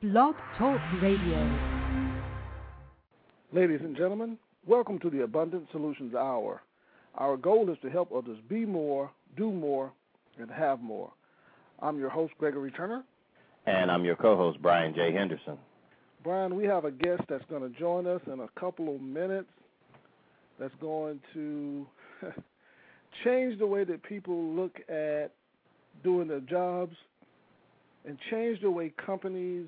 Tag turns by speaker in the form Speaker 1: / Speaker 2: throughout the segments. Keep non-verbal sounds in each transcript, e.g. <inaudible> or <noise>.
Speaker 1: Blog Talk Radio.
Speaker 2: Ladies and gentlemen, welcome to the Abundant Solutions Hour. Our goal is to help others be more, do more, and have more. I'm your host, Gregory Turner.
Speaker 3: And I'm your co host, Brian J. Henderson.
Speaker 2: Brian, we have a guest that's going to join us in a couple of minutes that's going to <laughs> change the way that people look at doing their jobs and change the way companies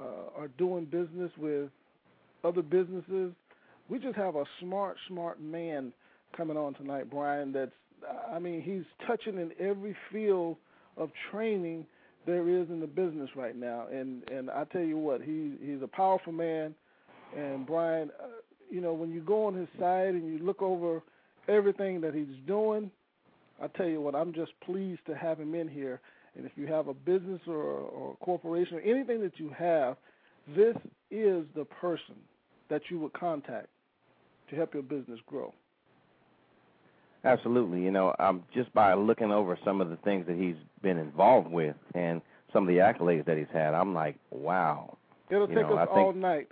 Speaker 2: uh, are doing business with other businesses. We just have a smart, smart man coming on tonight, Brian. That's I mean, he's touching in every field of training there is in the business right now, and and I tell you what, he he's a powerful man. And Brian, uh, you know, when you go on his side and you look over everything that he's doing, I tell you what, I'm just pleased to have him in here. And if you have a business or, or a corporation or anything that you have, this is the person that you would contact to help your business grow.
Speaker 3: Absolutely. You know, um, just by looking over some of the things that he's been involved with and some of the accolades that he's had, I'm like, wow.
Speaker 2: It'll
Speaker 3: you
Speaker 2: take
Speaker 3: know,
Speaker 2: us
Speaker 3: think,
Speaker 2: all night.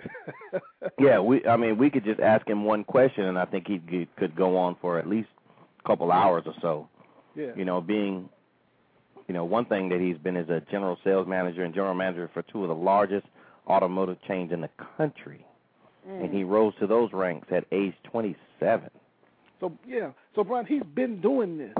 Speaker 2: <laughs>
Speaker 3: yeah, we. I mean, we could just ask him one question, and I think he could go on for at least a couple hours or so.
Speaker 2: Yeah.
Speaker 3: You know, being, you know, one thing that he's been is a general sales manager and general manager for two of the largest automotive chains in the country,
Speaker 2: Mm.
Speaker 3: and he rose to those ranks at age 27.
Speaker 2: So yeah, so Brian, he's been doing this.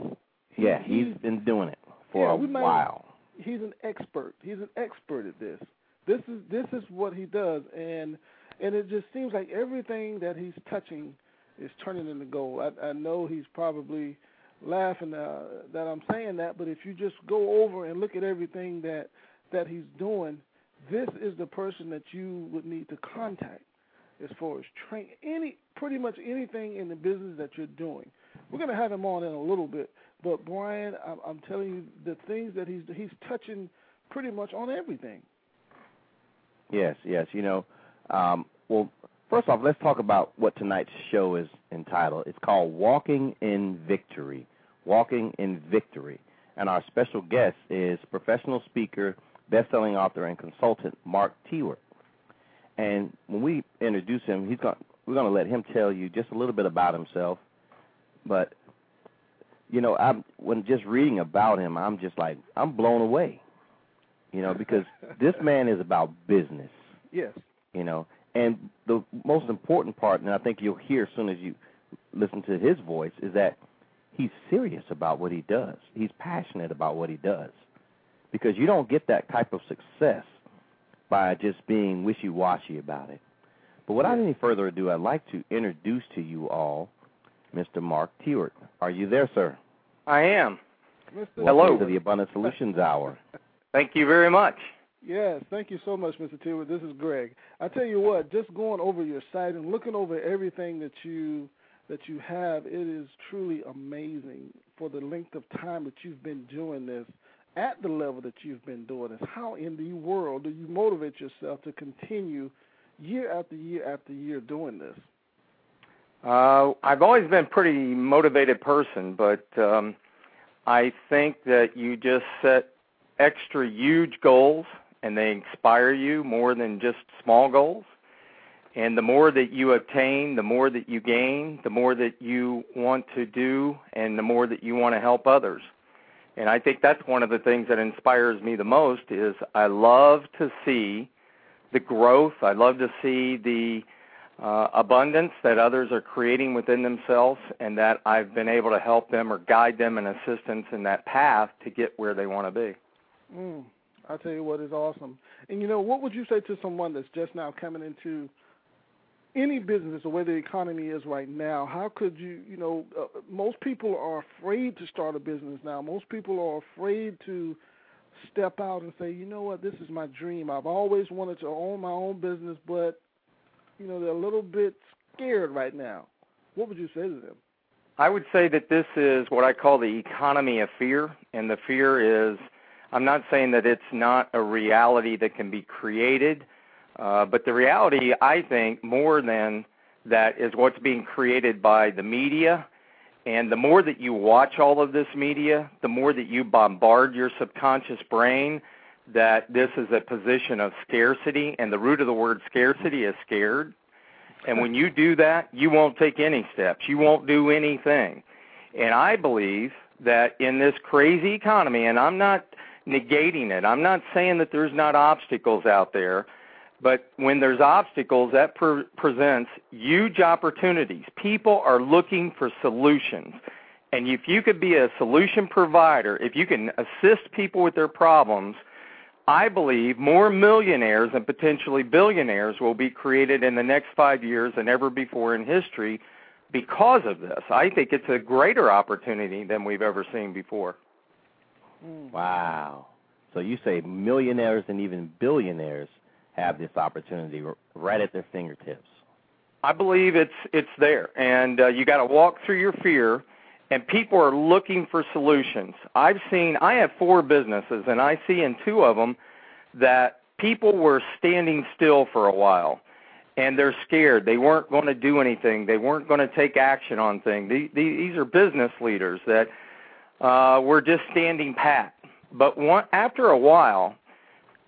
Speaker 2: He,
Speaker 3: Yeah, he's been doing it for
Speaker 2: yeah,
Speaker 3: a
Speaker 2: we might-
Speaker 3: while.
Speaker 2: He's an expert. He's an expert at this. This is this is what he does, and and it just seems like everything that he's touching is turning into gold. I, I know he's probably laughing uh, that I'm saying that, but if you just go over and look at everything that that he's doing, this is the person that you would need to contact as far as train any pretty much anything in the business that you're doing. We're to have him on in a little bit, but Brian, I'm, I'm telling you the things that he's he's touching pretty much on everything.
Speaker 3: Yes, yes. You know, um, well, first off, let's talk about what tonight's show is entitled. It's called Walking in Victory. Walking in Victory. And our special guest is professional speaker, best-selling author, and consultant Mark Tewart. And when we introduce him, he's going we're going to let him tell you just a little bit about himself. But you know, I'm when just reading about him, I'm just like I'm blown away. You know, because <laughs> this man is about business.
Speaker 2: Yes.
Speaker 3: You know, and the most important part, and I think you'll hear as soon as you listen to his voice, is that he's serious about what he does. He's passionate about what he does. Because you don't get that type of success by just being wishy-washy about it. But without any further ado, I'd like to introduce to you all Mr. Mark Tewart. Are you there, sir?
Speaker 4: I am.
Speaker 2: Mr.
Speaker 4: Hello.
Speaker 3: Welcome to the Abundant Solutions Hour. <laughs>
Speaker 4: Thank you very much.
Speaker 2: Yes, thank you so much, Mr. Tewart. This is Greg. I tell you what, just going over your site and looking over everything that you that you have, it is truly amazing for the length of time that you've been doing this at the level that you've been doing this. How in the world do you motivate yourself to continue year after year after year doing this?
Speaker 4: Uh, I've always been a pretty motivated person, but um, I think that you just set extra huge goals and they inspire you more than just small goals. And the more that you obtain, the more that you gain, the more that you want to do, and the more that you want to help others. And I think that's one of the things that inspires me the most is I love to see the growth. I love to see the uh, abundance that others are creating within themselves, and that I've been able to help them or guide them in assistance in that path to get where they want to be.
Speaker 2: Mm, I tell you what is awesome. And you know, what would you say to someone that's just now coming into any business the way the economy is right now? How could you, you know, uh, most people are afraid to start a business now. Most people are afraid to step out and say, you know what, this is my dream. I've always wanted to own my own business, but you know they're a little bit scared right now. What would you say to them?
Speaker 4: I would say that this is what I call the economy of fear, and the fear is I'm not saying that it's not a reality that can be created, uh, but the reality, I think, more than that is what's being created by the media. And the more that you watch all of this media, the more that you bombard your subconscious brain that this is a position of scarcity, and the root of the word scarcity is scared. And when you do that, you won't take any steps. You won't do anything. And I believe that in this crazy economy, and I'm not negating it, I'm not saying that there's not obstacles out there, but when there's obstacles, that pre- presents huge opportunities. People are looking for solutions. And if you could be a solution provider, if you can assist people with their problems, I believe more millionaires and potentially billionaires will be created in the next five years than ever before in history because of this. I think it's a greater opportunity than we've ever seen before. Mm-hmm.
Speaker 3: Wow. So you say millionaires and even billionaires have this opportunity right at their fingertips.
Speaker 4: I believe it's it's there, and uh, you got to walk through your fear. And people are looking for solutions. I've seen. I have four businesses, and I see in two of them that people were standing still for a while, and they're scared. They weren't going to do anything. They weren't going to take action on things. These are business leaders that uh, were just standing pat. But one, after a while,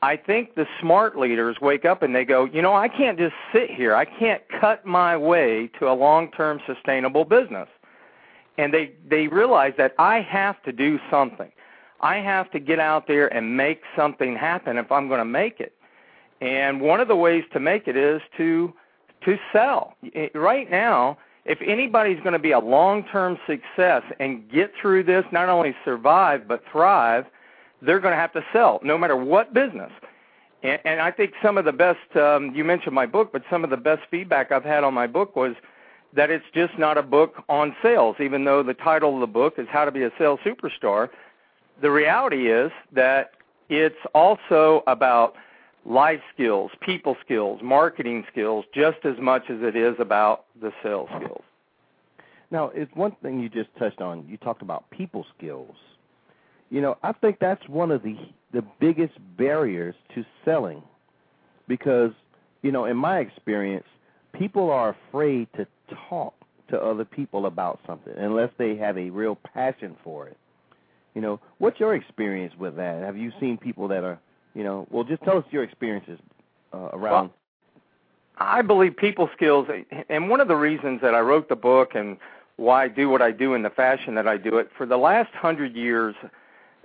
Speaker 4: I think the smart leaders wake up and they go, you know, I can't just sit here. I can't cut my way to a long-term sustainable business. And they they realize that I have to do something. I have to get out there and make something happen if I'm going to make it. And one of the ways to make it is to to sell. Right now, if anybody's going to be a long-term success and get through this, not only survive but thrive, they're going to have to sell, no matter what business. And, and I think some of the best, um, you mentioned my book, but some of the best feedback I've had on my book was that it's just not a book on sales, even though the title of the book is How to Be a Sales Superstar. The reality is that it's also about life skills, people skills, marketing skills, just as much as it is about the sales skills.
Speaker 3: Now, it's one thing you just touched on. You talked about people skills. You know, I think that's one of the the biggest barriers to selling because, you know, in my experience, people are afraid to talk to other people about something unless they have a real passion for it. You know, what's your experience with that? Have you seen people that are, you know, well, just tell us your experiences uh, around.
Speaker 4: Well, I believe people skills, and one of the reasons that I wrote the book and why I do what I do in the fashion that I do it, for the last hundred years,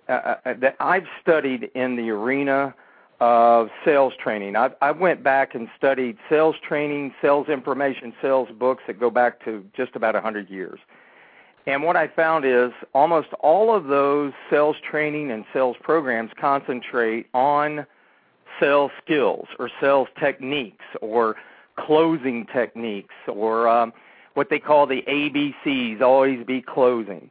Speaker 4: that I've studied in the arena of sales training. I, I went back and studied sales training, sales information, sales books that go back to just about 100 years. And what I found is almost all of those sales training and sales programs concentrate on sales skills or sales techniques or closing techniques or um, what they call the ABCs, always be closing.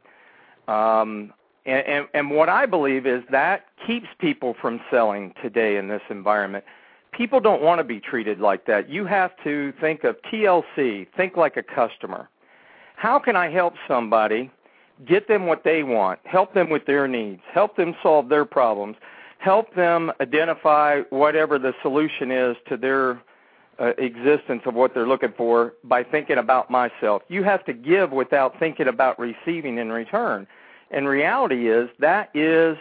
Speaker 4: Um, and, and, and what I believe is that keeps people from selling today in this environment. People don't want to be treated like that. You have to think of TLC, think like a customer. How can I help somebody get them what they want, help them with their needs, help them solve their problems, help them identify whatever the solution is to their uh, existence of what they're looking for by thinking about myself. You have to give without thinking about receiving in return. And reality is that is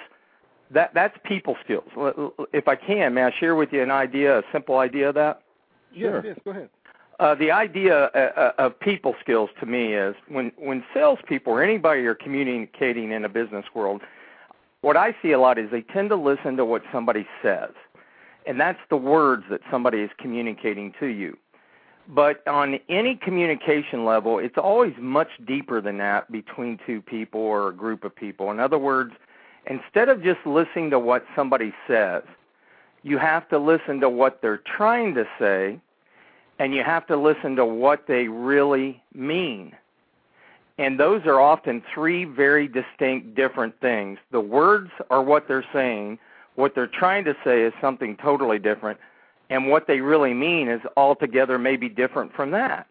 Speaker 4: that that's people skills. If I can, may I share with you an idea, a simple idea of that?
Speaker 2: Sure. Yes, yes go ahead.
Speaker 4: Uh, the idea uh, uh, of people skills to me is when when salespeople or anybody are communicating in a business world, what I see a lot is they tend to listen to what somebody says, and that's the words that somebody is communicating to you. But on any communication level, it's always much deeper than that between two people or a group of people. In other words, instead of just listening to what somebody says, you have to listen to what they're trying to say, and you have to listen to what they really mean. And those are often three very distinct different things. The words are what they're saying, what they're trying to say is something totally different, and what they really mean is altogether maybe different from that.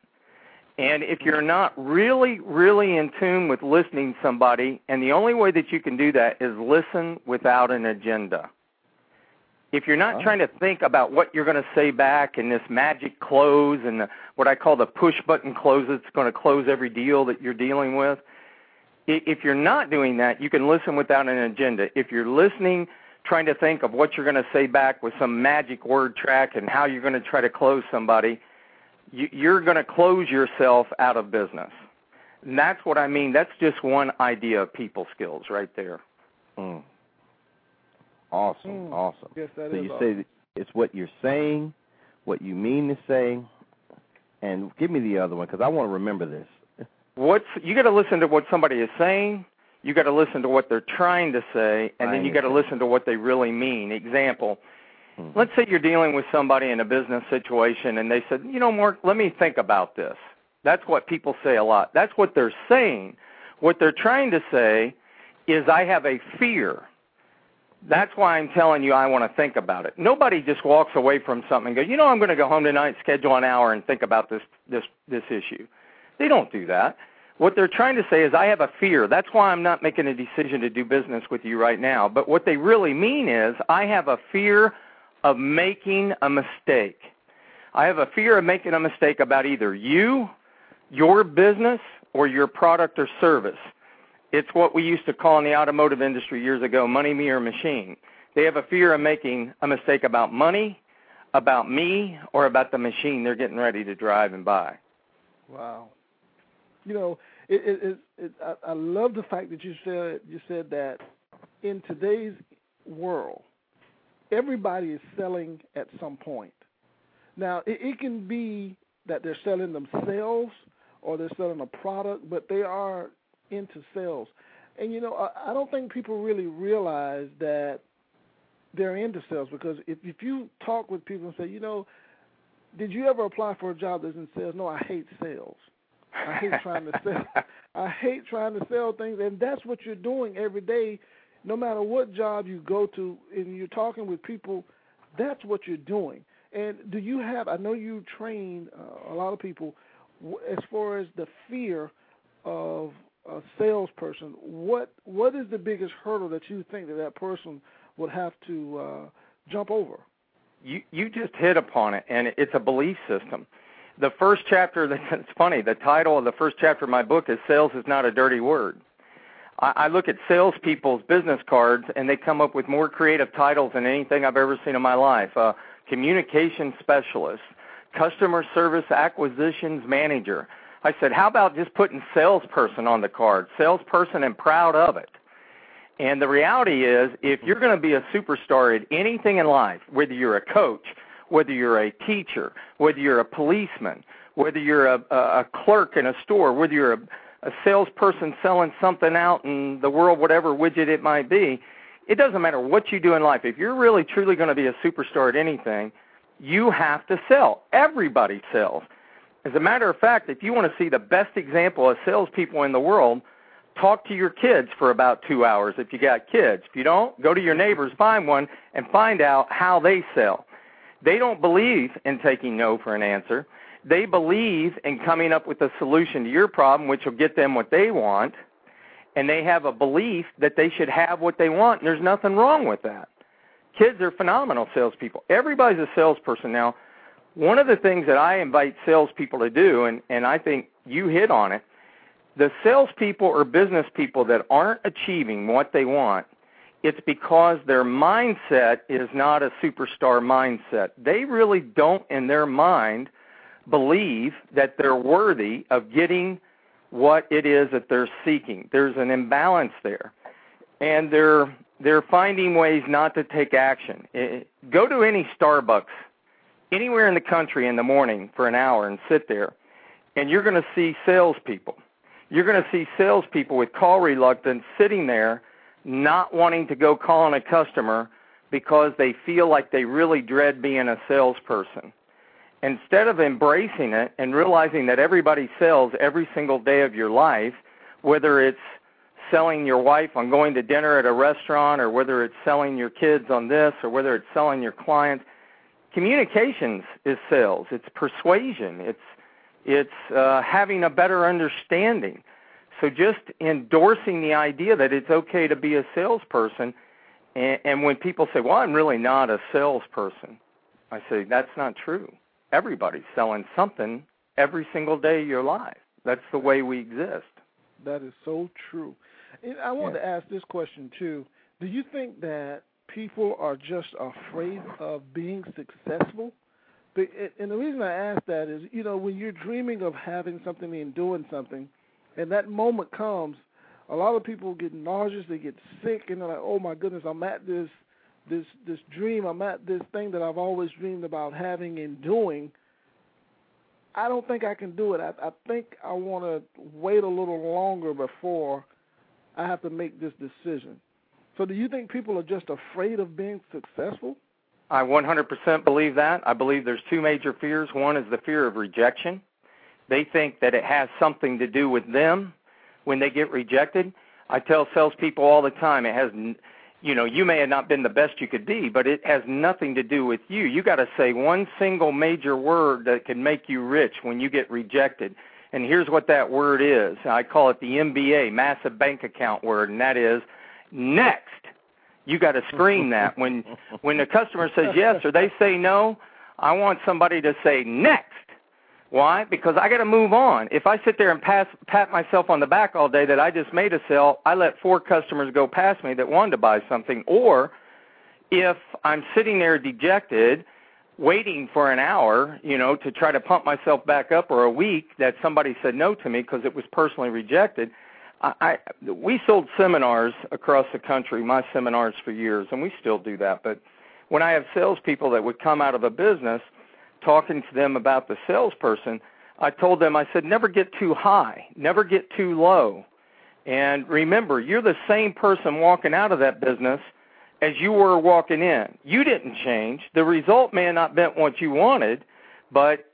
Speaker 4: And if you're not really, really in tune with listening to somebody, and the only way that you can do that is listen without an agenda. If you're not
Speaker 3: Oh.
Speaker 4: trying to think about what you're going to say back and this magic close and the, what I call the push button close that's going to close every deal that you're dealing with, if you're not doing that, you can listen without an agenda. If you're listening, trying to think of what you're going to say back with some magic word track and how you're going to try to close somebody, you, you're going to close yourself out of business. And that's what I mean. That's just one idea of people skills right there.
Speaker 3: Mm. Awesome,
Speaker 2: Mm.
Speaker 3: awesome.
Speaker 2: Yes, that
Speaker 3: so
Speaker 2: is
Speaker 3: you
Speaker 2: awesome.
Speaker 3: say that it's what you're saying, what you mean to say, and give me the other one because I want to remember this.
Speaker 4: What's you got to listen to what somebody is saying. You got to listen to what they're trying to say, and then you got to
Speaker 3: Trying to say.
Speaker 4: listen to what they really mean. Example:
Speaker 3: Mhm.
Speaker 4: Let's say you're dealing with somebody in a business situation, and they said, "You know, Mark, let me think about this." That's what people say a lot. That's what they're saying. What they're trying to say is, "I have a fear." That's why I'm telling you I want to think about it. Nobody just walks away from something and goes, "You know, I'm going to go home tonight, schedule an hour, and think about this this this issue." They don't do that. What they're trying to say is, I have a fear. That's why I'm not making a decision to do business with you right now. But what they really mean is, I have a fear of making a mistake. I have a fear of making a mistake about either you, your business, or your product or service. It's what we used to call in the automotive industry years ago money, me, or machine. They have a fear of making a mistake about money, about me, or about the machine they're getting ready to drive and buy.
Speaker 2: Wow. You know, it, it, it, I, I love the fact that you said you said that in today's world, everybody is selling at some point. Now, it, it can be that they're selling themselves or they're selling a product, but they are into sales. And you know, I, I don't think people really realize that they're into sales because if if you talk with people and say, you know, did you ever apply for a job that's in sales? No, I hate sales. I hate <laughs> trying to sell. I hate trying to sell things, and that's what you're doing every day. No matter what job you go to, and you're talking with people, that's what you're doing. And do you have? I know you train uh, a lot of people as far as the fear of a salesperson. What what is the biggest hurdle that you think that that person would have to uh, jump over?
Speaker 4: you you just hit upon it and it's a belief system the first chapter <laughs> it's funny the title of the first chapter of my book is sales is not a dirty word. I, I look at salespeople's business cards and they come up with more creative titles than anything i've ever seen in my life. Uh, communication specialist customer service acquisitions manager. I said how about just putting salesperson on the card? Salesperson and proud of it. And the reality is, if you're going to be a superstar at anything in life, whether you're a coach, whether you're a teacher, whether you're a policeman, whether you're a, a clerk in a store, whether you're a, a salesperson selling something out in the world, whatever widget it might be, it doesn't matter what you do in life. If you're really truly going to be a superstar at anything, you have to sell. Everybody sells. As a matter of fact, if you want to see the best example of salespeople in the world, talk to your kids for about two hours if you got kids. If you don't, go to your neighbors, find one, and find out how they sell. They don't believe in taking no for an answer. They believe in coming up with a solution to your problem, which will get them what they want, and they have a belief that they should have what they want, and there's nothing wrong with that. Kids are phenomenal salespeople. Everybody's a salesperson now. One of the things that I invite salespeople to do, and, and I think you hit on it, the salespeople or business people that aren't achieving what they want, it's because their mindset is not a superstar mindset. They really don't, in their mind, believe that they're worthy of getting what it is that they're seeking. There's an imbalance there, and they're they're finding ways not to take action. Eh, go to any Starbucks anywhere in the country in the morning for an hour and sit there, and you're going to see salespeople you're going to see salespeople with call reluctance sitting there, not wanting to go call on a customer because they feel like they really dread being a salesperson. Instead of embracing it and realizing that everybody sells every single day of your life, whether it's selling your wife on going to dinner at a restaurant or whether it's selling your kids on this or whether it's selling your clients communications is sales. It's persuasion. It's it's uh, having a better understanding so just endorsing the idea that it's okay to be a salesperson and, and when people say well i'm really not a salesperson i say that's not true everybody's selling something every single day of your life that's the way we exist
Speaker 2: that is so true. And I want yeah. to ask this question too. Do you think that people are just afraid of being successful? And the reason I ask that is, you know, when you're dreaming of having something and doing something, and that moment comes, a lot of people get nauseous, they get sick, and they're like, "Oh my goodness, I'm at this, this, this dream. I'm at this thing that I've always dreamed about having and doing." I don't think I can do it. I, I think I want to wait a little longer before I have to make this decision. So, do you think people are just afraid of being successful?
Speaker 4: I 100% believe that. I believe there's two major fears. One is the fear of rejection. They think that it has something to do with them when they get rejected. I tell salespeople all the time it has you know, you may have not been the best you could be, but it has nothing to do with you. You got to say one single major word that can make you rich when you get rejected. And here's what that word is. I call it the MBA, massive bank account word, and that is next. You got to scream that when when the customer says yes or they say no. I want somebody to say next why? Because I got to move on. If I sit there and pass, pat myself on the back all day that I just made a sale, I let four customers go past me that wanted to buy something. Or if I'm sitting there dejected, waiting for an hour, you know, to try to pump myself back up, or a week that somebody said no to me because it was personally rejected. I, I we sold seminars across the country, my seminars for years, and we still do that. But when I have salespeople that would come out of a business talking to them about the salesperson, I told them, I said, never get too high, never get too low. And remember, you're the same person walking out of that business as you were walking in. You didn't change. The result may have not been what you wanted, but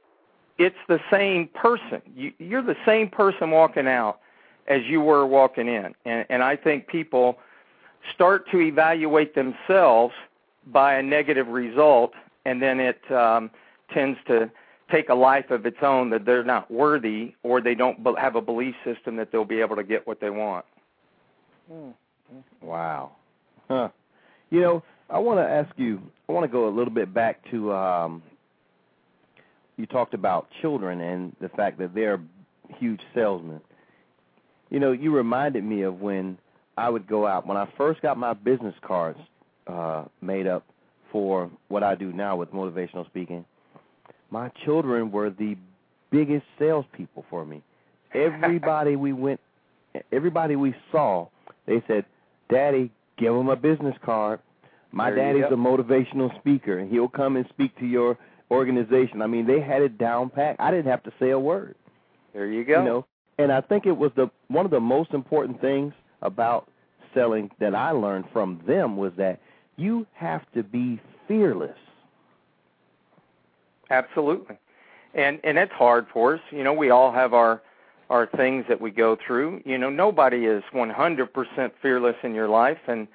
Speaker 4: it's the same person. You, you're the same person walking out as you were walking in. And, and I think people start to evaluate themselves by a negative result, and then it um, tends to take a life of its own that they're not worthy or they don't have a belief system that they'll be able to get what they want.
Speaker 3: Wow. Huh. You know, I want to ask you. I want to go a little bit back to. Um, you talked about children and the fact that they're huge salesmen. You know, you reminded me of when I would go out when I first got my business cards uh, made up for what I do now with motivational speaking my children were the biggest salespeople for me. Everybody we went, everybody we saw, they said, "Daddy, give him a business card." My
Speaker 4: there
Speaker 3: daddy's a motivational speaker, and he'll come and speak to your organization. I mean, they had it down pat. I didn't have to say a word.
Speaker 4: There you go.
Speaker 3: You know, and I think it was the one of the most important things about selling that I learned from them was that you have to be fearless.
Speaker 4: Absolutely. And and it's hard for us. You know, we all have our our things that we go through. You know, nobody is 100% fearless in your life and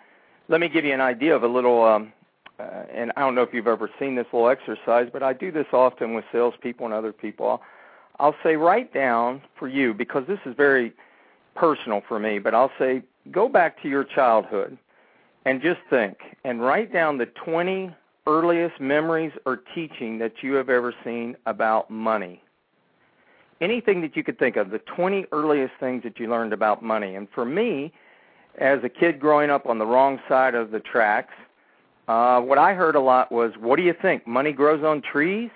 Speaker 4: let me give you an idea of a little um uh, and I don't know if you've ever seen this little exercise, but I do this often with salespeople and other people. I'll, I'll say write down for you because this is very personal for me, but I'll say go back to your childhood and just think and write down the 20 earliest memories or teaching that you have ever seen about money? Anything that you could think of, the 20 earliest things that you learned about money. And for me, as a kid growing up on the wrong side of the tracks, uh, what I heard a lot was, "What do you think? Money grows on trees."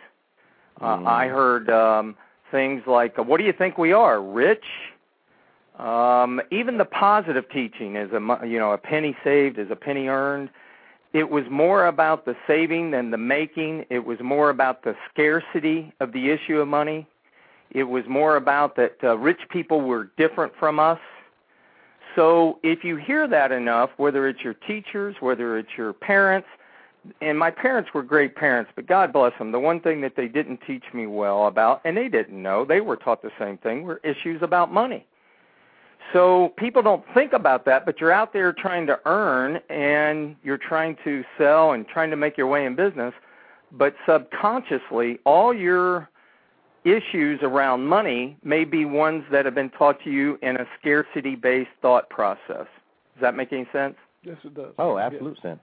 Speaker 4: Uh, mm. I heard um, things like, "What do you think we are? Rich?" Um, even the positive teaching is a you know a penny saved is a penny earned it was more about the saving than the making. It was more about the scarcity of the issue of money. It was more about that uh, rich people were different from us. So if you hear that enough, whether it's your teachers, whether it's your parents, and my parents were great parents, but God bless them, the one thing that they didn't teach me well about, and they didn't know, they were taught the same thing, were issues about money. So people don't think about that, but you're out there trying to earn and you're trying to sell and trying to make your way in business, but subconsciously all your issues around money may be ones that have been taught to you in a scarcity based thought process. Does that make any sense?
Speaker 2: Yes, it does.
Speaker 3: Oh, absolute yes. sense.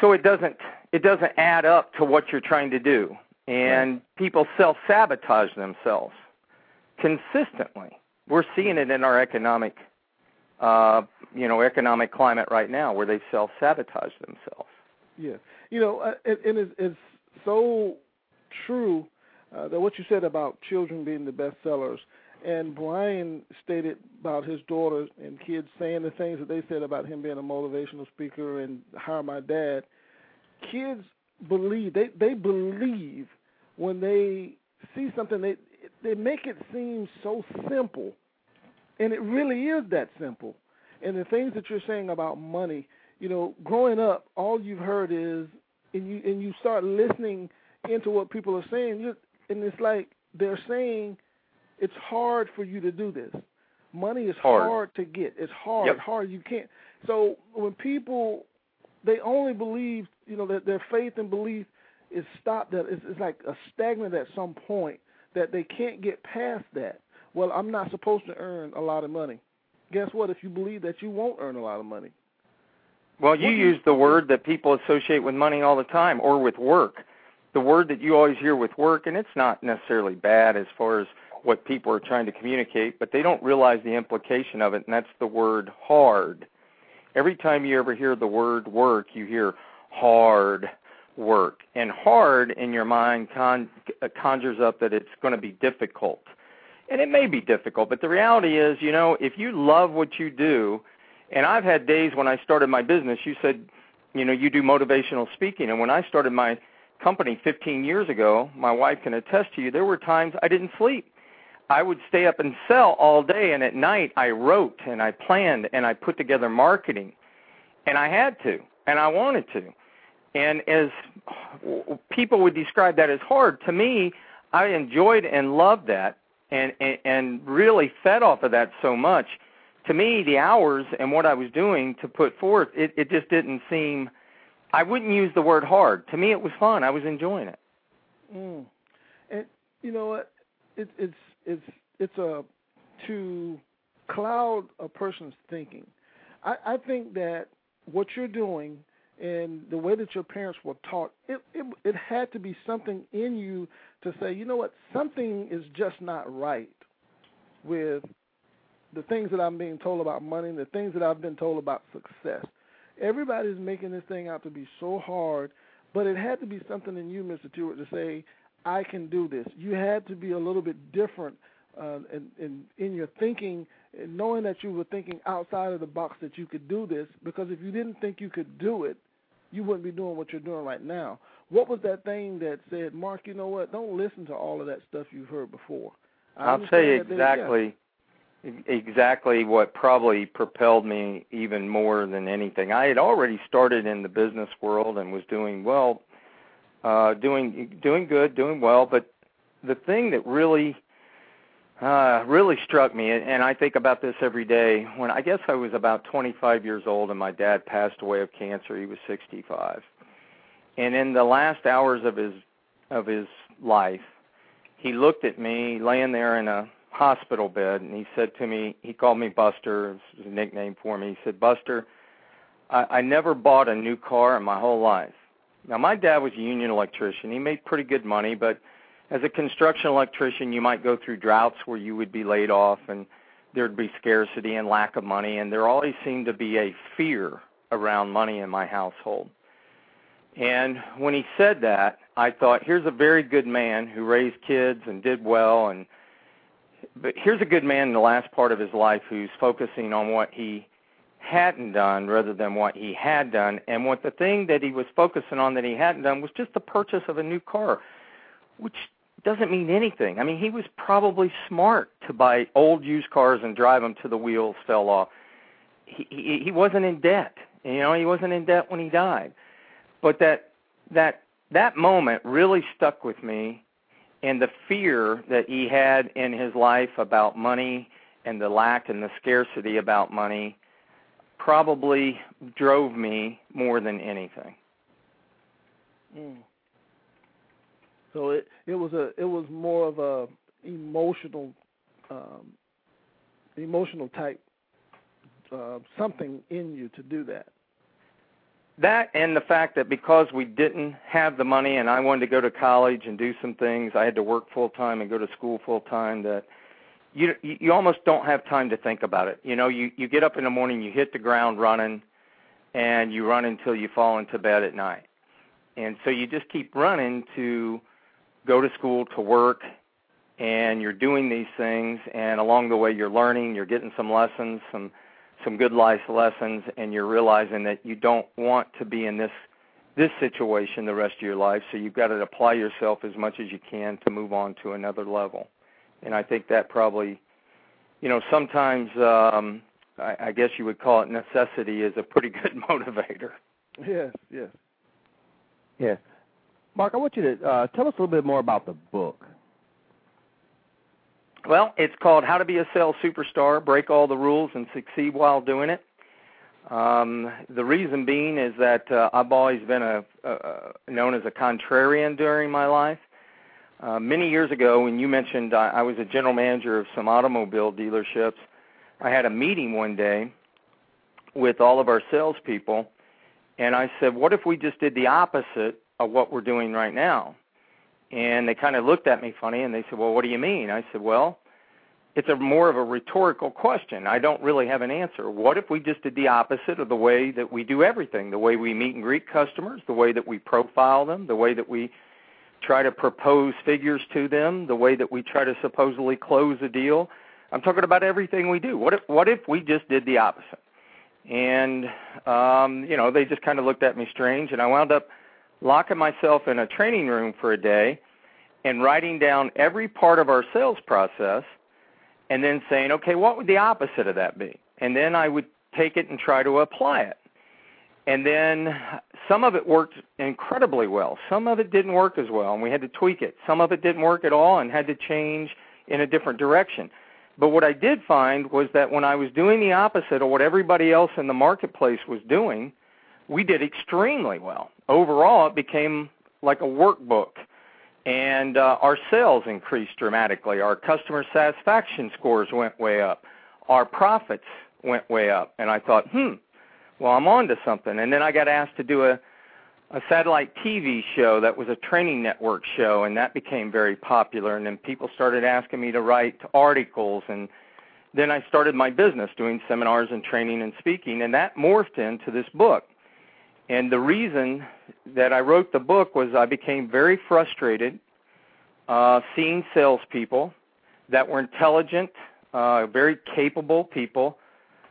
Speaker 4: So it doesn't it doesn't add up to what you're trying to do, and right. people self sabotage themselves consistently. We're seeing it in our economic, uh, you know, economic climate right now, where they self sabotage themselves.
Speaker 2: Yeah, you know, uh, and, and it's, it's so true uh, that what you said about children being the best sellers, and Brian stated about his daughters and kids saying the things that they said about him being a motivational speaker and hire my dad. Kids believe they they believe when they see something they they make it seem so simple, and it really is that simple. And the things that you're saying about money, you know, growing up, all you've heard is, and you and you start listening into what people are saying, you and it's like they're saying it's hard for you to do this. Money is hard, hard to get. It's hard,
Speaker 4: yep.
Speaker 2: hard. You can't. So when people they only believe, you know, that their faith and belief is stopped at it's, it's like a stagnant at some point that they can't get past that. Well, I'm not supposed to earn a lot of money. Guess what? If you believe that you won't earn a lot of money.
Speaker 4: Well, you use the word that people associate with money all the time or with work the word that you always hear with work, and it's not necessarily bad as far as what people are trying to communicate, but they don't realize the implication of it, and that's the word hard. Every time you ever hear the word work, you hear hard work. And hard in your mind con- uh, conjures up that it's going to be difficult. And it may be difficult, but the reality is, you know, if you love what you do, and I've had days when I started my business, you said, you know, you do motivational speaking, and when I started my company 15 years ago, my wife can attest to you, there were times I didn't sleep. I would stay up and sell all day, and at night I wrote and I planned and I put together marketing. And I had to, and I wanted to. And as people would describe that as hard, to me, I enjoyed and loved that and, and, and really fed off of that so much. To me, the hours and what I was doing to put forth, it, it just didn't seem – I wouldn't use the word hard. To me, it was fun. I was enjoying it.
Speaker 2: Mm. And you know what? It, it's it's it's a to cloud a person's thinking. I, I think that what you're doing and the way that your parents were taught, it, it it had to be something in you to say, you know what, something is just not right with the things that I'm being told about money, and the things that I've been told about success everybody's making this thing out to be so hard, but it had to be something in you, Mr. Tewart, to say, I can do this. You had to be a little bit different uh, in, in in your thinking, knowing that you were thinking outside of the box that you could do this. Because if you didn't think you could do it, you wouldn't be doing what you're doing right now. What was that thing that said, Mark? You know what? Don't listen to all of that stuff you've heard before.
Speaker 4: I I'll tell you exactly exactly what probably propelled me even more than anything. I had already started in the business world and was doing well, uh, doing doing good, doing well. But the thing that really uh, really struck me, and I think about this every day. When I guess I was about 25 years old, and my dad passed away of cancer. He was 65, and in the last hours of his of his life, he looked at me laying there in a hospital bed, and he said to me, he called me Buster, it was a nickname for me. He said, Buster, I, I never bought a new car in my whole life. Now, my dad was a union electrician. He made pretty good money, but as a construction electrician, you might go through droughts where you would be laid off, and there'd be scarcity and lack of money, and there always seemed to be a fear around money in my household. And when he said that, I thought, here's a very good man who raised kids and did well and – but here's a good man in the last part of his life who's focusing on what he hadn't done rather than what he had done. And what the thing that he was focusing on that he hadn't done was just the purchase of a new car, which doesn't mean anything. I mean, he was probably smart to buy old used cars and drive them till the wheels fell off. He, he he wasn't in debt. You know, he wasn't in debt when he died. But that that that moment really stuck with me and the fear that he had in his life about money and the lack and the scarcity about money probably drove me more than anything.
Speaker 2: Mm. So it it was a it was more of a emotional um, emotional type uh, something in you to do that.
Speaker 4: That and the fact that because we didn't have the money and I wanted to go to college and do some things, I had to work full time and go to school full time. That you you almost don't have time to think about it. You know, you you get up in the morning, you hit the ground running, and you run until you fall into bed at night. And so you just keep running to go to school to work and you're doing these things and along the way you're learning, you're getting some lessons, some some good life lessons and you're realizing that you don't want to be in this this situation the rest of your life, so you've got to apply yourself as much as you can to move on to another level. And I think that probably you know, sometimes um I, I guess you would call it necessity is a pretty <laughs> good motivator.
Speaker 2: Yes, yes.
Speaker 3: Yes. Mark, I want you to uh, tell us a little bit more about the book.
Speaker 4: Well, it's called How to Be a Sales Superstar, Break All the Rules, and Succeed While Doing It. Um, the reason being is that uh, I've always been a, a known as a contrarian during my life. Uh, many years ago, when you mentioned I, I was a general manager of some automobile dealerships, I had a meeting one day with all of our salespeople, and I said, "What if we just did the opposite of what we're doing right now?" And they kind of looked at me funny and they said, Well, what do you mean? I said, Well, it's a more of a rhetorical question. I don't really have an answer. What if we just did the opposite of the way that we do everything? The way we meet and greet customers, the way that we profile them, the way that we try to propose figures to them, the way that we try to supposedly close a deal. I'm talking about everything we do. What if what if we just did the opposite? And um, you know, they just kind of looked at me strange and I wound up locking myself in a training room for a day and writing down every part of our sales process and then saying, okay, what would the opposite of that be? And then I would take it and try to apply it. And then some of it worked incredibly well. Some of it didn't work as well, and we had to tweak it. Some of it didn't work at all and had to change in a different direction. But what I did find was that when I was doing the opposite of what everybody else in the marketplace was doing, we did extremely well. Overall, it became like a workbook, and uh, our sales increased dramatically. Our customer satisfaction scores went way up. Our profits went way up, and I thought, hmm, well, I'm on to something. And then I got asked to do a a satellite TV show that was a training network show, and that became very popular. And then people started asking me to write articles, and then I started my business doing seminars and training and speaking, and that morphed into this book. And the reason that I wrote the book was I became very frustrated uh, seeing salespeople that were intelligent, uh, very capable people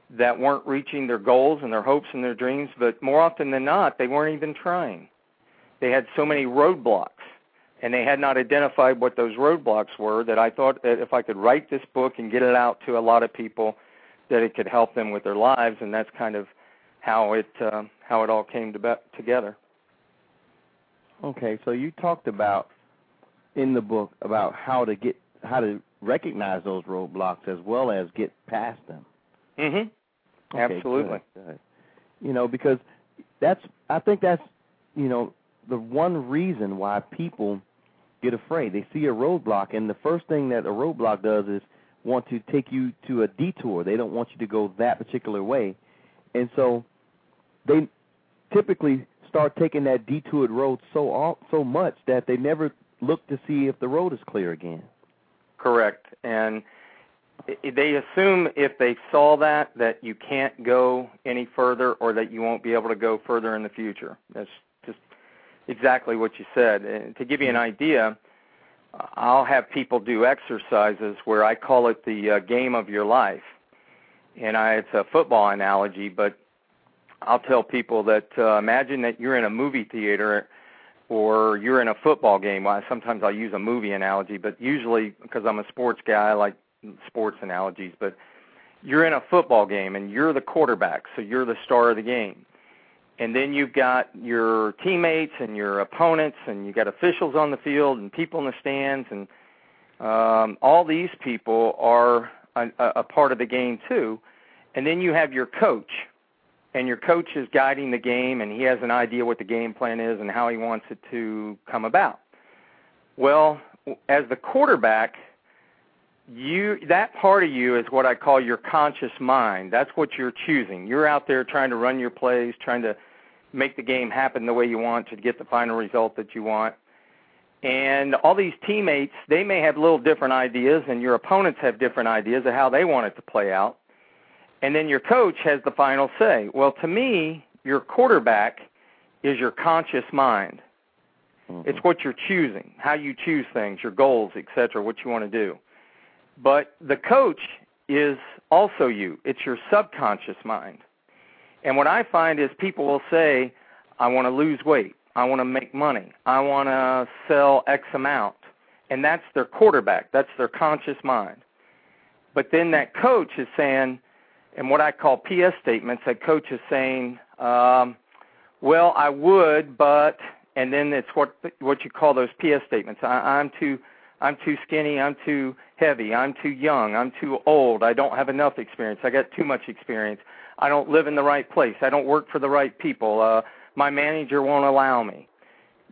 Speaker 4: that weren't reaching their goals and their hopes and their dreams, but more often than not, they weren't even trying. They had so many roadblocks, and they had not identified what those roadblocks were that I thought that if I could write this book and get it out to a lot of people, that it could help them with their lives, and that's kind of how it uh, how it all came to be- together.
Speaker 3: Okay, so you talked about in the book about how to get how to recognize those roadblocks as well as get past them.
Speaker 4: Mhm.
Speaker 3: Okay,
Speaker 4: Absolutely.
Speaker 3: Good, good. You know, because that's I think that's you know the one reason why people get afraid. They see a roadblock, and the first thing that a roadblock does is want to take you to a detour. They don't want you to go that particular way, and so they typically start taking that detoured road so so much that they never look to see if the road is clear again.
Speaker 4: Correct. And they assume if they saw that that you can't go any further or that you won't be able to go further in the future. That's just exactly what you said. And to give you an idea, I'll have people do exercises where I call it the uh, game of your life. And I, it's a football analogy, but I'll tell people that uh, imagine that you're in a movie theater or you're in a football game. Well, sometimes I'll use a movie analogy, but usually because I'm a sports guy, I like sports analogies. But you're in a football game and you're the quarterback, so you're the star of the game. And then you've got your teammates and your opponents, and you've got officials on the field and people in the stands, and um, all these people are a, a part of the game too. And then you have your coach, and your coach is guiding the game, and he has an idea what the game plan is and how he wants it to come about. Well, as the quarterback, you that part of you is what I call your conscious mind. That's what you're choosing. You're out there trying to run your plays, trying to make the game happen the way you want to get the final result that you want. And all these teammates, they may have little different ideas, and your opponents have different ideas of how they want it to play out. And then your coach has the final say. Well, to me, your quarterback is your conscious mind. Mm-hmm. It's what you're choosing, how you choose things, your goals, etc., what you want to do. But the coach is also you. It's your subconscious mind. And what I find is people will say, I want to lose weight. I want to make money. I want to sell X amount. And that's their quarterback. That's their conscious mind. But then that coach is saying, and what I call PS statements, that coach is saying, um, well, I would, but, and then it's what what you call those PS statements. I, I'm too, I'm too skinny. I'm too heavy. I'm too young. I'm too old. I don't have enough experience. I got too much experience. I don't live in the right place. I don't work for the right people. Uh, my manager won't allow me.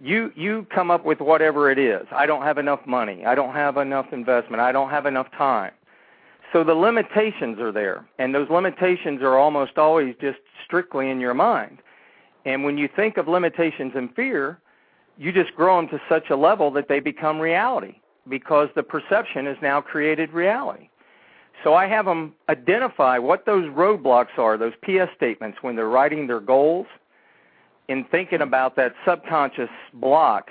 Speaker 4: You you come up with whatever it is. I don't have enough money. I don't have enough investment. I don't have enough time. So the limitations are there, and those limitations are almost always just strictly in your mind. And when you think of limitations and fear, you just grow them to such a level that they become reality because the perception has now created reality. So I have them identify what those roadblocks are, those PS statements when they're writing their goals in thinking about that subconscious block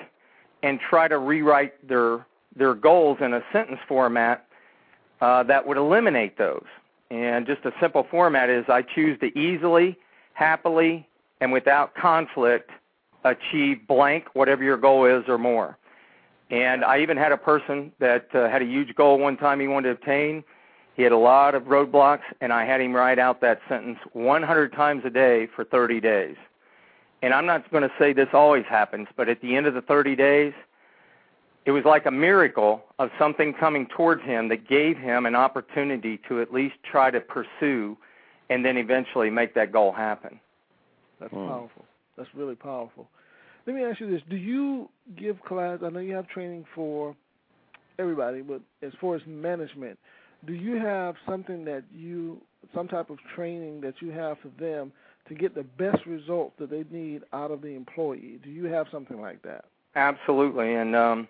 Speaker 4: and try to rewrite their their goals in a sentence format uh, that would eliminate those. And just a simple format is I choose to easily, happily, and without conflict achieve blank, whatever your goal is or more. And I even had a person that uh, had a huge goal one time he wanted to obtain. He had a lot of roadblocks, and I had him write out that sentence 100 times a day for 30 days. And I'm not going to say this always happens, but at the end of the 30 days, it was like a miracle of something coming towards him that gave him an opportunity to at least try to pursue and then eventually make that goal happen.
Speaker 2: That's hmm. powerful. That's really powerful. Let me ask you this: Do you give class? I know you have training for everybody, but as far as management, do you have something that you, some type of training that you have for them to get the best result that they need out of the employee? Do you have something like that?
Speaker 4: Absolutely, and um,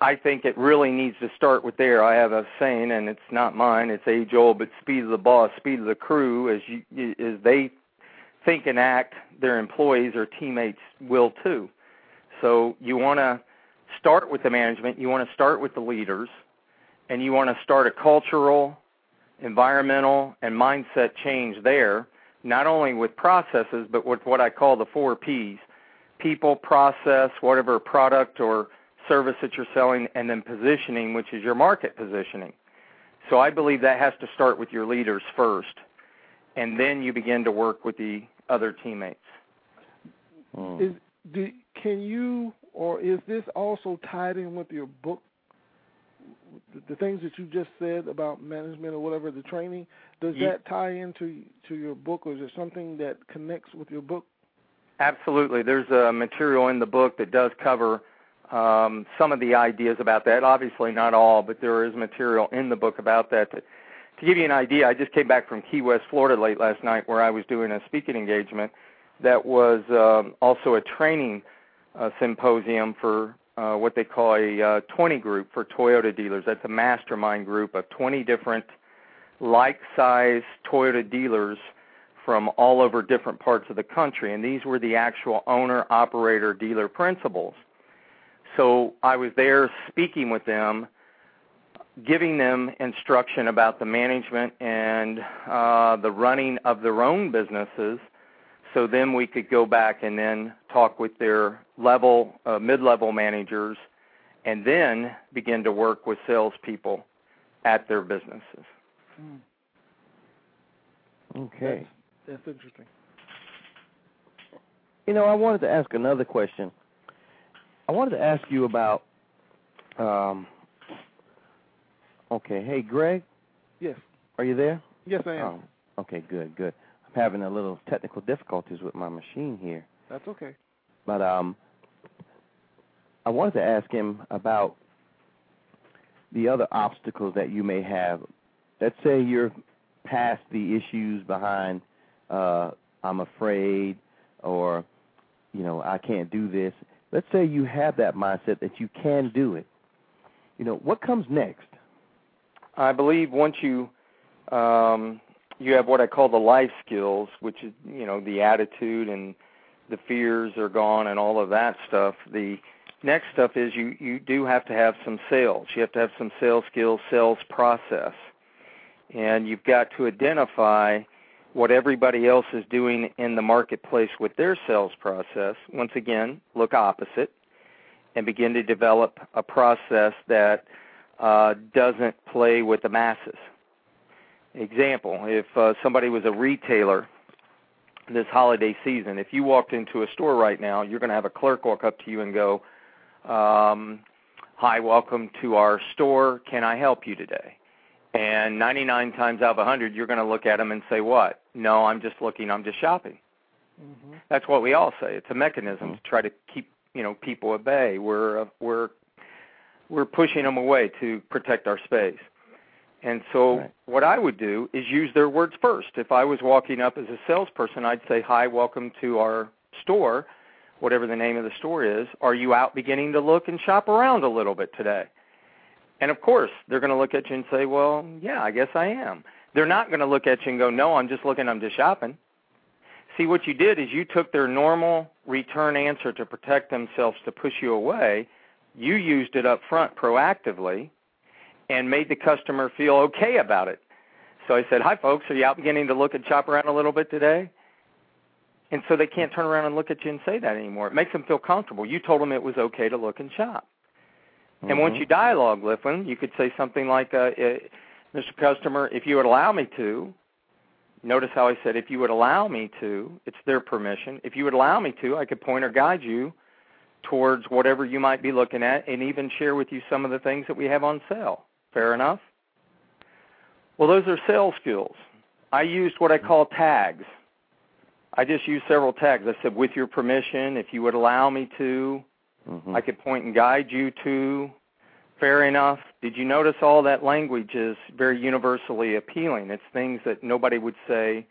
Speaker 4: I think it really needs to start with there. I have a saying, and it's not mine; it's age old, but speed of the boss, speed of the crew, as you as they think and act, their employees or teammates will too. So you want to start with the management, you want to start with the leaders, and you want to start a cultural, environmental, and mindset change there, not only with processes, but with what I call the four P's people, process, whatever product or service that you're selling, and then positioning, which is your market positioning. So I believe that has to start with your leaders first, and then you begin to work with the other teammates.
Speaker 2: Hmm. Is do, can you or is this also tied in with your book? The, the things that you just said about management or whatever the training does yeah. that tie into to your book, or is it something that connects with your book?
Speaker 4: Absolutely. There's a material in the book that does cover um, some of the ideas about that. Obviously, not all, but there is material in the book about that. To, to give you an idea, I just came back from Key West, Florida, late last night, where I was doing a speaking engagement that was um, also a training uh, symposium for uh, what they call a uh, 20 group for Toyota dealers. That's a mastermind group of 20 different like-size Toyota dealers from all over different parts of the country, and these were the actual owner, operator, dealer principals. So I was there speaking with them, giving them instruction about the management and uh, the running of their own businesses so then we could go back and then talk with their level, uh, mid-level managers, and then begin to work with salespeople at their businesses.
Speaker 2: Hmm.
Speaker 3: Okay.
Speaker 2: That's, that's interesting.
Speaker 3: You know, I wanted to ask another question. I wanted to ask you about. Um, okay, hey Greg,
Speaker 2: Yes.
Speaker 3: Are you there?
Speaker 2: Yes, I am.
Speaker 3: Oh, okay, good, good. I'm having a little technical difficulties with my machine here.
Speaker 2: That's okay.
Speaker 3: But um, I wanted to ask him about the other obstacles that you may have. Let's say you're past the issues behind uh, I'm afraid or you know I can't do this. Let's say you have that mindset that you can do it. You know what comes next?
Speaker 4: I believe once you um, you have what I call the life skills, which is you know the attitude and the fears are gone and all of that stuff. The next stuff is you you do have to have some sales. You have to have some sales skills, sales process, and you've got to identify what everybody else is doing in the marketplace with their sales process. Once again, look opposite and begin to develop a process that uh, doesn't play with the masses. Example: If uh, somebody was a retailer this holiday season, if you walked into a store right now, you're going to have a clerk walk up to you and go, um, "Hi, welcome to our store. Can I help you today?" And 99 times out of 100, you're going to look at them and say, "What? No, I'm just looking. I'm just shopping."
Speaker 2: Mm-hmm.
Speaker 4: That's what we all say. It's a mechanism to try to keep you know people at bay. We're uh, we're we're pushing them away to protect our space. And so
Speaker 3: Right.
Speaker 4: what I would do is use their words first. If I was walking up as a salesperson, I'd say, "Hi, welcome to our store, whatever the name of the store is. Are you out beginning to look and shop around a little bit today?" And of course, they're going to look at you and say, "Well, yeah, I guess I am." They're not going to look at you and go, "No, I'm just looking, I'm just shopping." See, what you did is you took their normal return answer to protect themselves to push you away. You used it up front proactively and made the customer feel okay about it. So I said, Hi, folks, are you out beginning to look and shop around a little bit today? And so they can't turn around and look at you and say that anymore. It makes them feel comfortable. You told them it was okay to look and shop. And once
Speaker 3: Mhm.
Speaker 4: you dialogue with them, you could say something like, uh, Mr. Customer, if you would allow me to, notice how I said, if you would allow me to, it's their permission. If you would allow me to, I could point or guide you towards whatever you might be looking at and even share with you some of the things that we have on sale. Fair enough? Well, those are sales skills. I used what I call tags. I just used several tags. I said, with your permission, if you would allow me to,
Speaker 3: Mhm.
Speaker 4: I could point and guide you to. Fair enough. Did you notice all that language is very universally appealing? It's things that nobody would say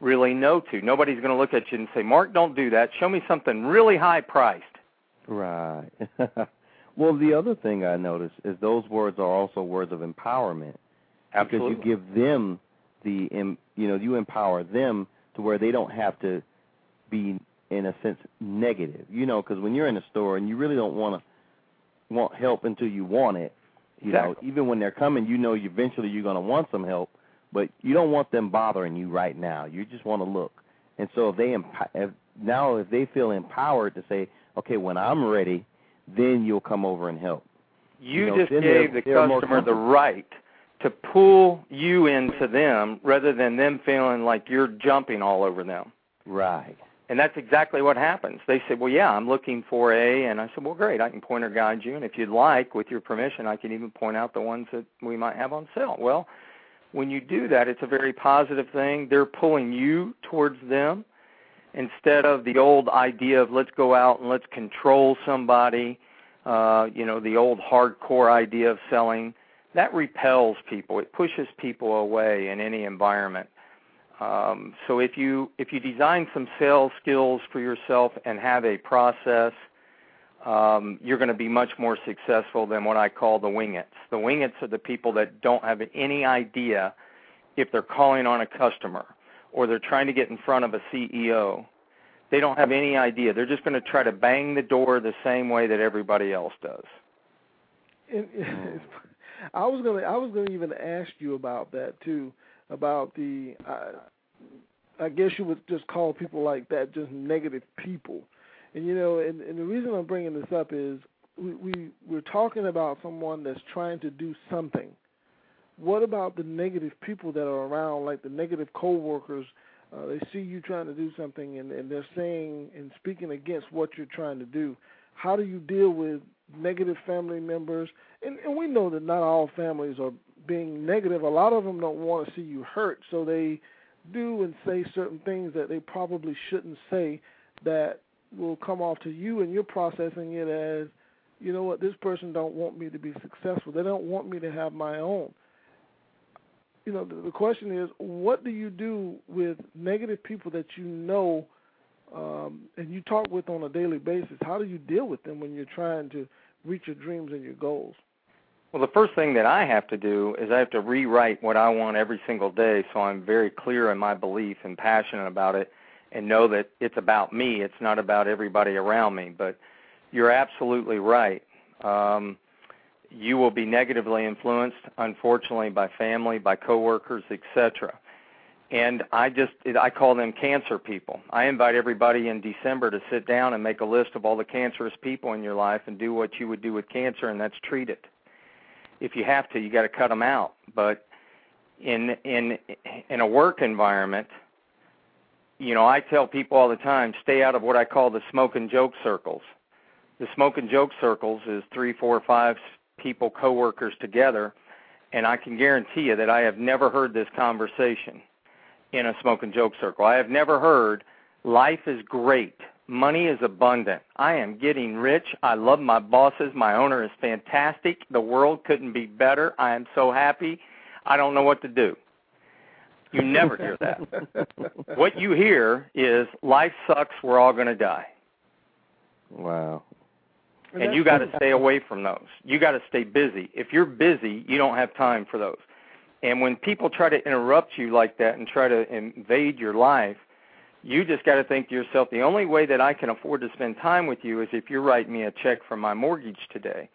Speaker 4: really no to. Nobody's going to look at you and say, Mark, don't do that. Show me something really high priced.
Speaker 3: Right. <laughs> well, the other thing I noticed is those words are also words of empowerment
Speaker 4: Absolutely.
Speaker 3: because you give them the you know you empower them to where they don't have to be in a sense negative. You know, because when you're in a store and you really don't want to want help until you want it. You know,
Speaker 4: Exactly.
Speaker 3: even when they're coming, you know eventually you're going to want some help, but you don't want them bothering you right now. You just want to look. And so if they emp- if, now if they feel empowered to say, okay, when I'm ready, then you'll come over and help.
Speaker 4: You,
Speaker 3: You know,
Speaker 4: just
Speaker 3: they're-
Speaker 4: gave the
Speaker 3: they're
Speaker 4: customer the right to pull you into them rather than them feeling like you're jumping all over them.
Speaker 3: Right.
Speaker 4: And that's exactly what happens. They said, "Well, yeah, I'm looking for a," and I said, "Well, great. I can point or guide you, and if you'd like, with your permission, I can even point out the ones that we might have on sale." Well, when you do that, it's a very positive thing. They're pulling you towards them instead of the old idea of let's go out and let's control somebody. Uh, you know, the old hardcore idea of selling that repels people. It pushes people away in any environment. Um, so if you if you design some sales skills for yourself and have a process, um, you're going to be much more successful than what I call the wingets. The wingets are the people that don't have any idea if they're calling on a customer or they're trying to get in front of a CEO. They don't have any idea. They're just going to try to bang the door the same way that everybody else does.
Speaker 2: And, <laughs> I was gonna I was gonna even ask you about that too, about the uh, I guess you would just call people like that just negative people, and you know, and, and the reason I'm bringing this up is we, we we're talking about someone that's trying to do something. What about the negative people that are around, like the negative coworkers? Uh, they see you trying to do something, and, and they're saying and speaking against what you're trying to do. How do you deal with negative family members? And, and we know that not all families are being negative, a lot of them don't want to see you hurt, so they do and say certain things that they probably shouldn't say that will come off to you and you're processing it as you know what this person don't want me to be successful. They don't want me to have my own. You know the, the question is what do you do with negative people that you know um, and you talk with on a daily basis? How do you deal with them when you're trying to reach your dreams and your goals
Speaker 4: well the first thing that i have to do is i have to rewrite what i want every single day so i'm very clear in my belief and passionate about it and know that it's about me. It's not about everybody around me. But you're absolutely right. Um, you will be negatively influenced, unfortunately, by family, by coworkers, etc. And I just I call them cancer people. I invite everybody in December to sit down and make a list of all the cancerous people in your life and do what you would do with cancer, and that's treat it. If you have to, you got to cut them out. But in in in a work environment, you know, I tell people all the time, stay out of what I call the smoke and joke circles. The smoke and joke circles is three, four, five people, coworkers together, and I can guarantee you that I have never heard this conversation in a smoke and joke circle. I have never heard life is great. Money is abundant. I am getting rich. I love my bosses. My owner is fantastic. The world couldn't be better. I am so happy. I don't know what to do. You never hear <laughs> that. what you hear is life sucks, we're all going to die.
Speaker 3: Wow.
Speaker 4: And you got to stay away from those. You got to stay busy. If you're busy, you don't have time for those. And when people try to interrupt you like that and try to invade your life, you just got to think to yourself, the only way that I can afford to spend time with you is if you write me a check for my mortgage today.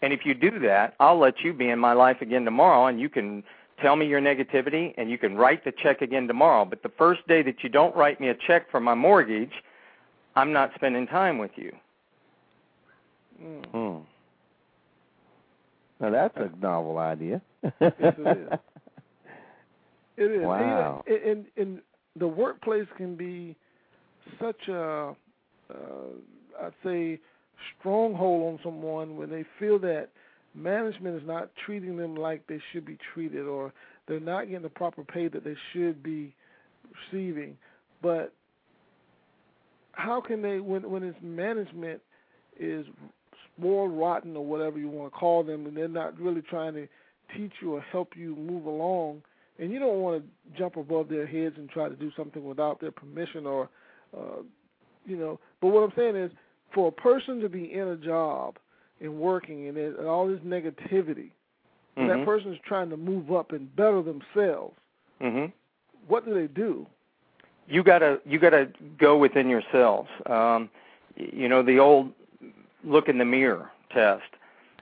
Speaker 4: And if you do that, I'll let you be in my life again tomorrow and you can tell me your negativity, and you can write the check again tomorrow. But the first day that you don't write me a check for my mortgage, I'm not spending time with you.
Speaker 3: Hmm. Now that's a novel idea.
Speaker 2: yes, it is. <laughs> It is.
Speaker 3: Wow.
Speaker 2: And, and, and the workplace can be such a, uh, I'd say, stronghold on someone when they feel that management is not treating them like they should be treated or they're not getting the proper pay that they should be receiving. But how can they when when it's management is spoiled rotten or whatever you want to call them and they're not really trying to teach you or help you move along and you don't want to jump above their heads and try to do something without their permission or uh you know but what I'm saying is for a person to be in a job and working and, it, and all this negativity. Mm-hmm. That person is trying to move up and better themselves.
Speaker 4: Mm-hmm.
Speaker 2: What do they do?
Speaker 4: You gotta you gotta go within yourselves. Um, you know the old look in the mirror test.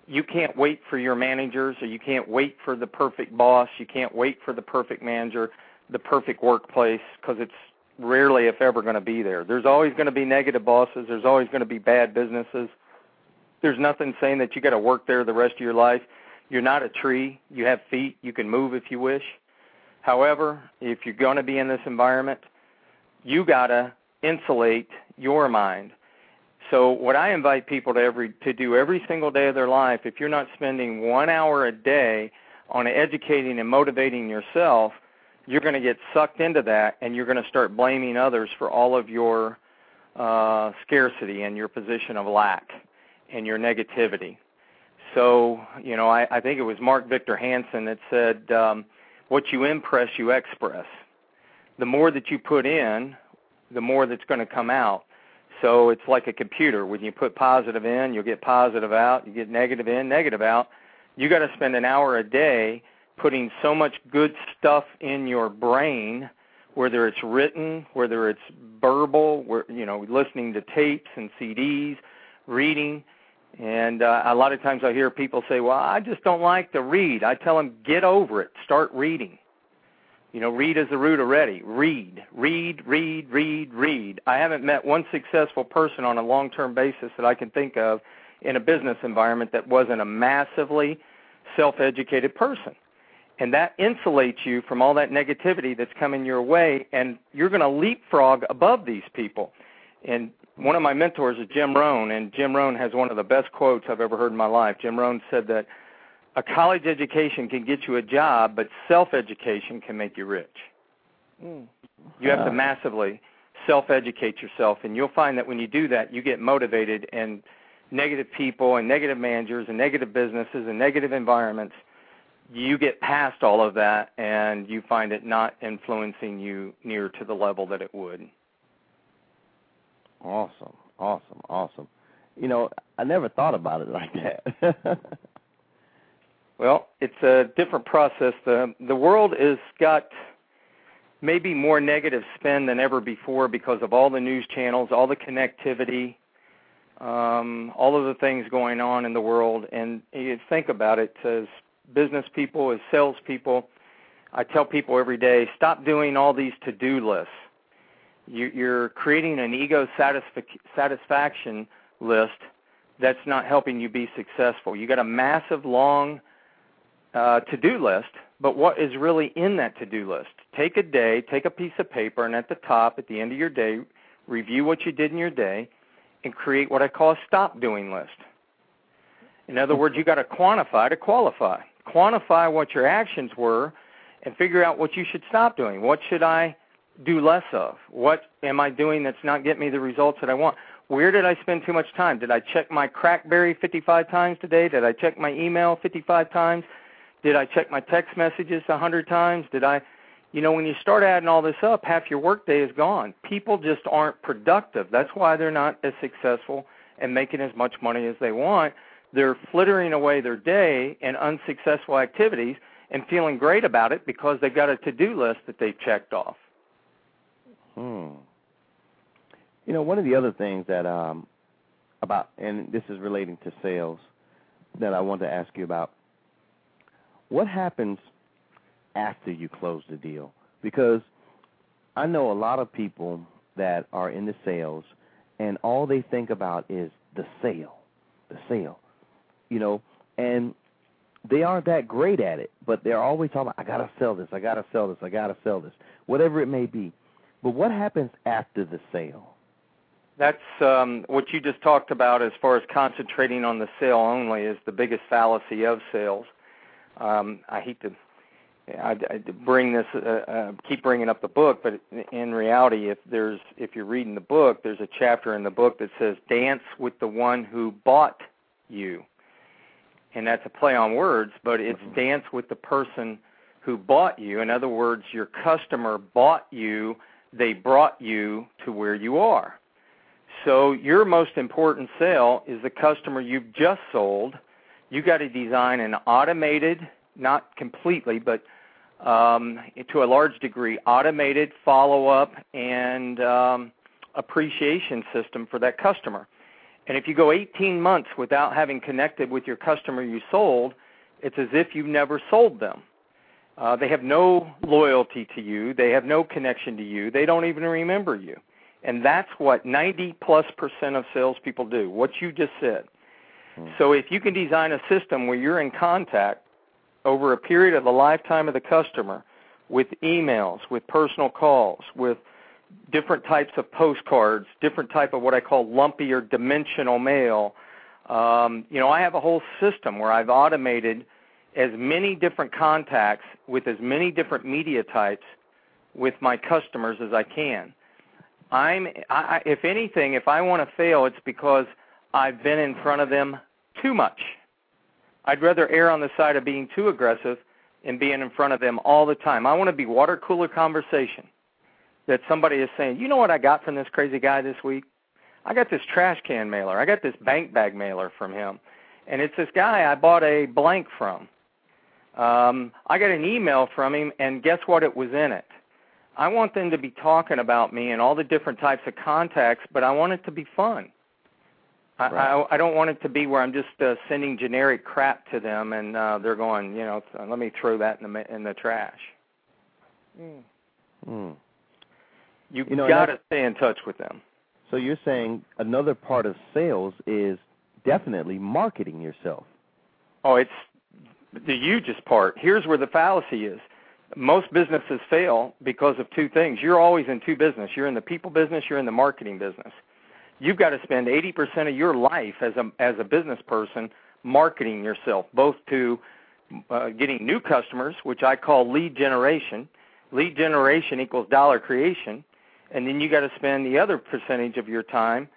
Speaker 4: You can't wait for your managers, or you can't wait for the perfect boss. You can't wait for the perfect manager, the perfect workplace, because it's rarely, if ever, going to be there. There's always going to be negative bosses. There's always going to be bad businesses. There's nothing saying that you got to work there the rest of your life. You're not a tree. You have feet. You can move if you wish. However, if you're going to be in this environment, you got to insulate your mind. So what I invite people to every to do every single day of their life, if you're not spending 1 hour a day on educating and motivating yourself, you're going to get sucked into that and you're going to start blaming others for all of your uh, scarcity and your position of lack and your negativity. So, you know, I, I think it was Mark Victor Hansen that said, um, what you impress, you express. The more that you put in, the more that's going to come out. So it's like a computer. When you put positive in, you'll get positive out. You get negative in, negative out. You got to spend an hour a day putting so much good stuff in your brain, whether it's written, whether it's verbal, you know, listening to tapes and CDs, reading, and uh, a lot of times I hear people say, "Well, I just don't like to read." I tell them, "Get over it. Start reading." You know, read is the root already. Read, read, read, read, read. I haven't met one successful person on a long-term basis that I can think of in a business environment that wasn't a massively self-educated person. And that insulates you from all that negativity that's coming your way, and you're going to leapfrog above these people. And one of my mentors is Jim Rohn, and Jim Rohn has one of the best quotes I've ever heard in my life. Jim Rohn said that a college education can get you a job, but self-education can make you rich.
Speaker 2: Mm.
Speaker 4: You have to massively self-educate yourself, and you'll find that when you do that, you get motivated. And negative people, and negative managers, and negative businesses, and negative environments, you get past all of that, and you find it not influencing you near to the level that it would.
Speaker 3: Awesome, awesome, awesome. You know, I never thought about it like that. <laughs>
Speaker 4: Well, it's a different process. The the world has got maybe more negative spin than ever before because of all the news channels, all the connectivity, um, all of the things going on in the world. And you think about it as business people, as salespeople. I tell people every day, stop doing all these to-do lists. You, you're creating an ego satisfac- satisfaction list that's not helping you be successful. You got a massive, long uh, to-do list, but what is really in that to-do list? Take a day, take a piece of paper, and at the top, at the end of your day, review what you did in your day, and create what I call a stop doing list. In other words, you got to quantify to qualify. Quantify what your actions were, and figure out what you should stop doing. What should I do less of? What am I doing that's not getting me the results that I want? Where did I spend too much time? Did I check my Crackberry 55 times today? Did I check my email 55 times? Did I check my text messages a hundred times? Did I, you know, when you start adding all this up, half your workday is gone. People just aren't productive. That's why they're not as successful and making as much money as they want. They're flittering away their day in unsuccessful activities and feeling great about it because they've got a to-do list that they've checked off.
Speaker 3: Hmm. You know, one of the other things that um about and this is relating to sales that I want to ask you about. What happens after you close the deal? Because I know a lot of people that are in the sales and all they think about is the sale. The sale. You know, and they aren't that great at it, but they're always talking about I gotta sell this, I gotta sell this, I gotta sell this, whatever it may be. But what happens after the sale?
Speaker 4: That's um, what you just talked about as far as concentrating on the sale only is the biggest fallacy of sales. Um, I hate to I, I bring this, uh, uh, keep bringing up the book, but in reality, if there's if you're reading the book, there's a chapter in the book that says dance with the one who bought you, and that's a play on words, but it's
Speaker 3: Mm-hmm.
Speaker 4: dance with the person who bought you. In other words, your customer bought you; they brought you to where you are. So your most important sale is the customer you've just sold. You got to design an automated, not completely, but um, to a large degree, automated follow-up and um, appreciation system for that customer. And if you go 18 months without having connected with your customer you sold, it's as if you've never sold them. Uh, they have no loyalty to you. They have no connection to you. They don't even remember you. And that's what 90 plus percent of salespeople do, what you just said. So if you can design a system where you're in contact over a period of the lifetime of the customer with emails, with personal calls, with different types of postcards, different type of what I call lumpy or dimensional mail. Um, you know, I have a whole system where I've automated as many different contacts with as many different media types with my customers as I can. I'm, I, if anything, if I want to fail, it's because I've been in front of them too much. I'd rather err on the side of being too aggressive and being in front of them all the time. I want to be water cooler conversation that somebody is saying, you know what I got from this crazy guy this week? I got this trash can mailer. I got this bank bag mailer from him. And it's this guy I bought a blank from. Um, I got an email from him, and guess what? It was in it. I want them to be talking about me and all the different types of contacts, but I want it to be fun. I,
Speaker 3: Right.
Speaker 4: I, I don't want it to be where I'm just uh, sending generic crap to them and uh, they're going, you know, let me throw that in the in the trash.
Speaker 2: Mm.
Speaker 3: Hmm.
Speaker 4: You,
Speaker 3: You know,
Speaker 4: got to stay in touch with them.
Speaker 3: So you're saying another part of sales is definitely marketing yourself.
Speaker 4: Oh, it's the hugest part. Here's where the fallacy is. Most businesses fail because of two things. You're always in two business. You're in the people business, you're in the marketing business. You've got to spend 80% of your life as a as a business person marketing yourself, both to uh, getting new customers, which I call lead generation. Lead generation equals dollar creation, and then you got to spend the other percentage of your time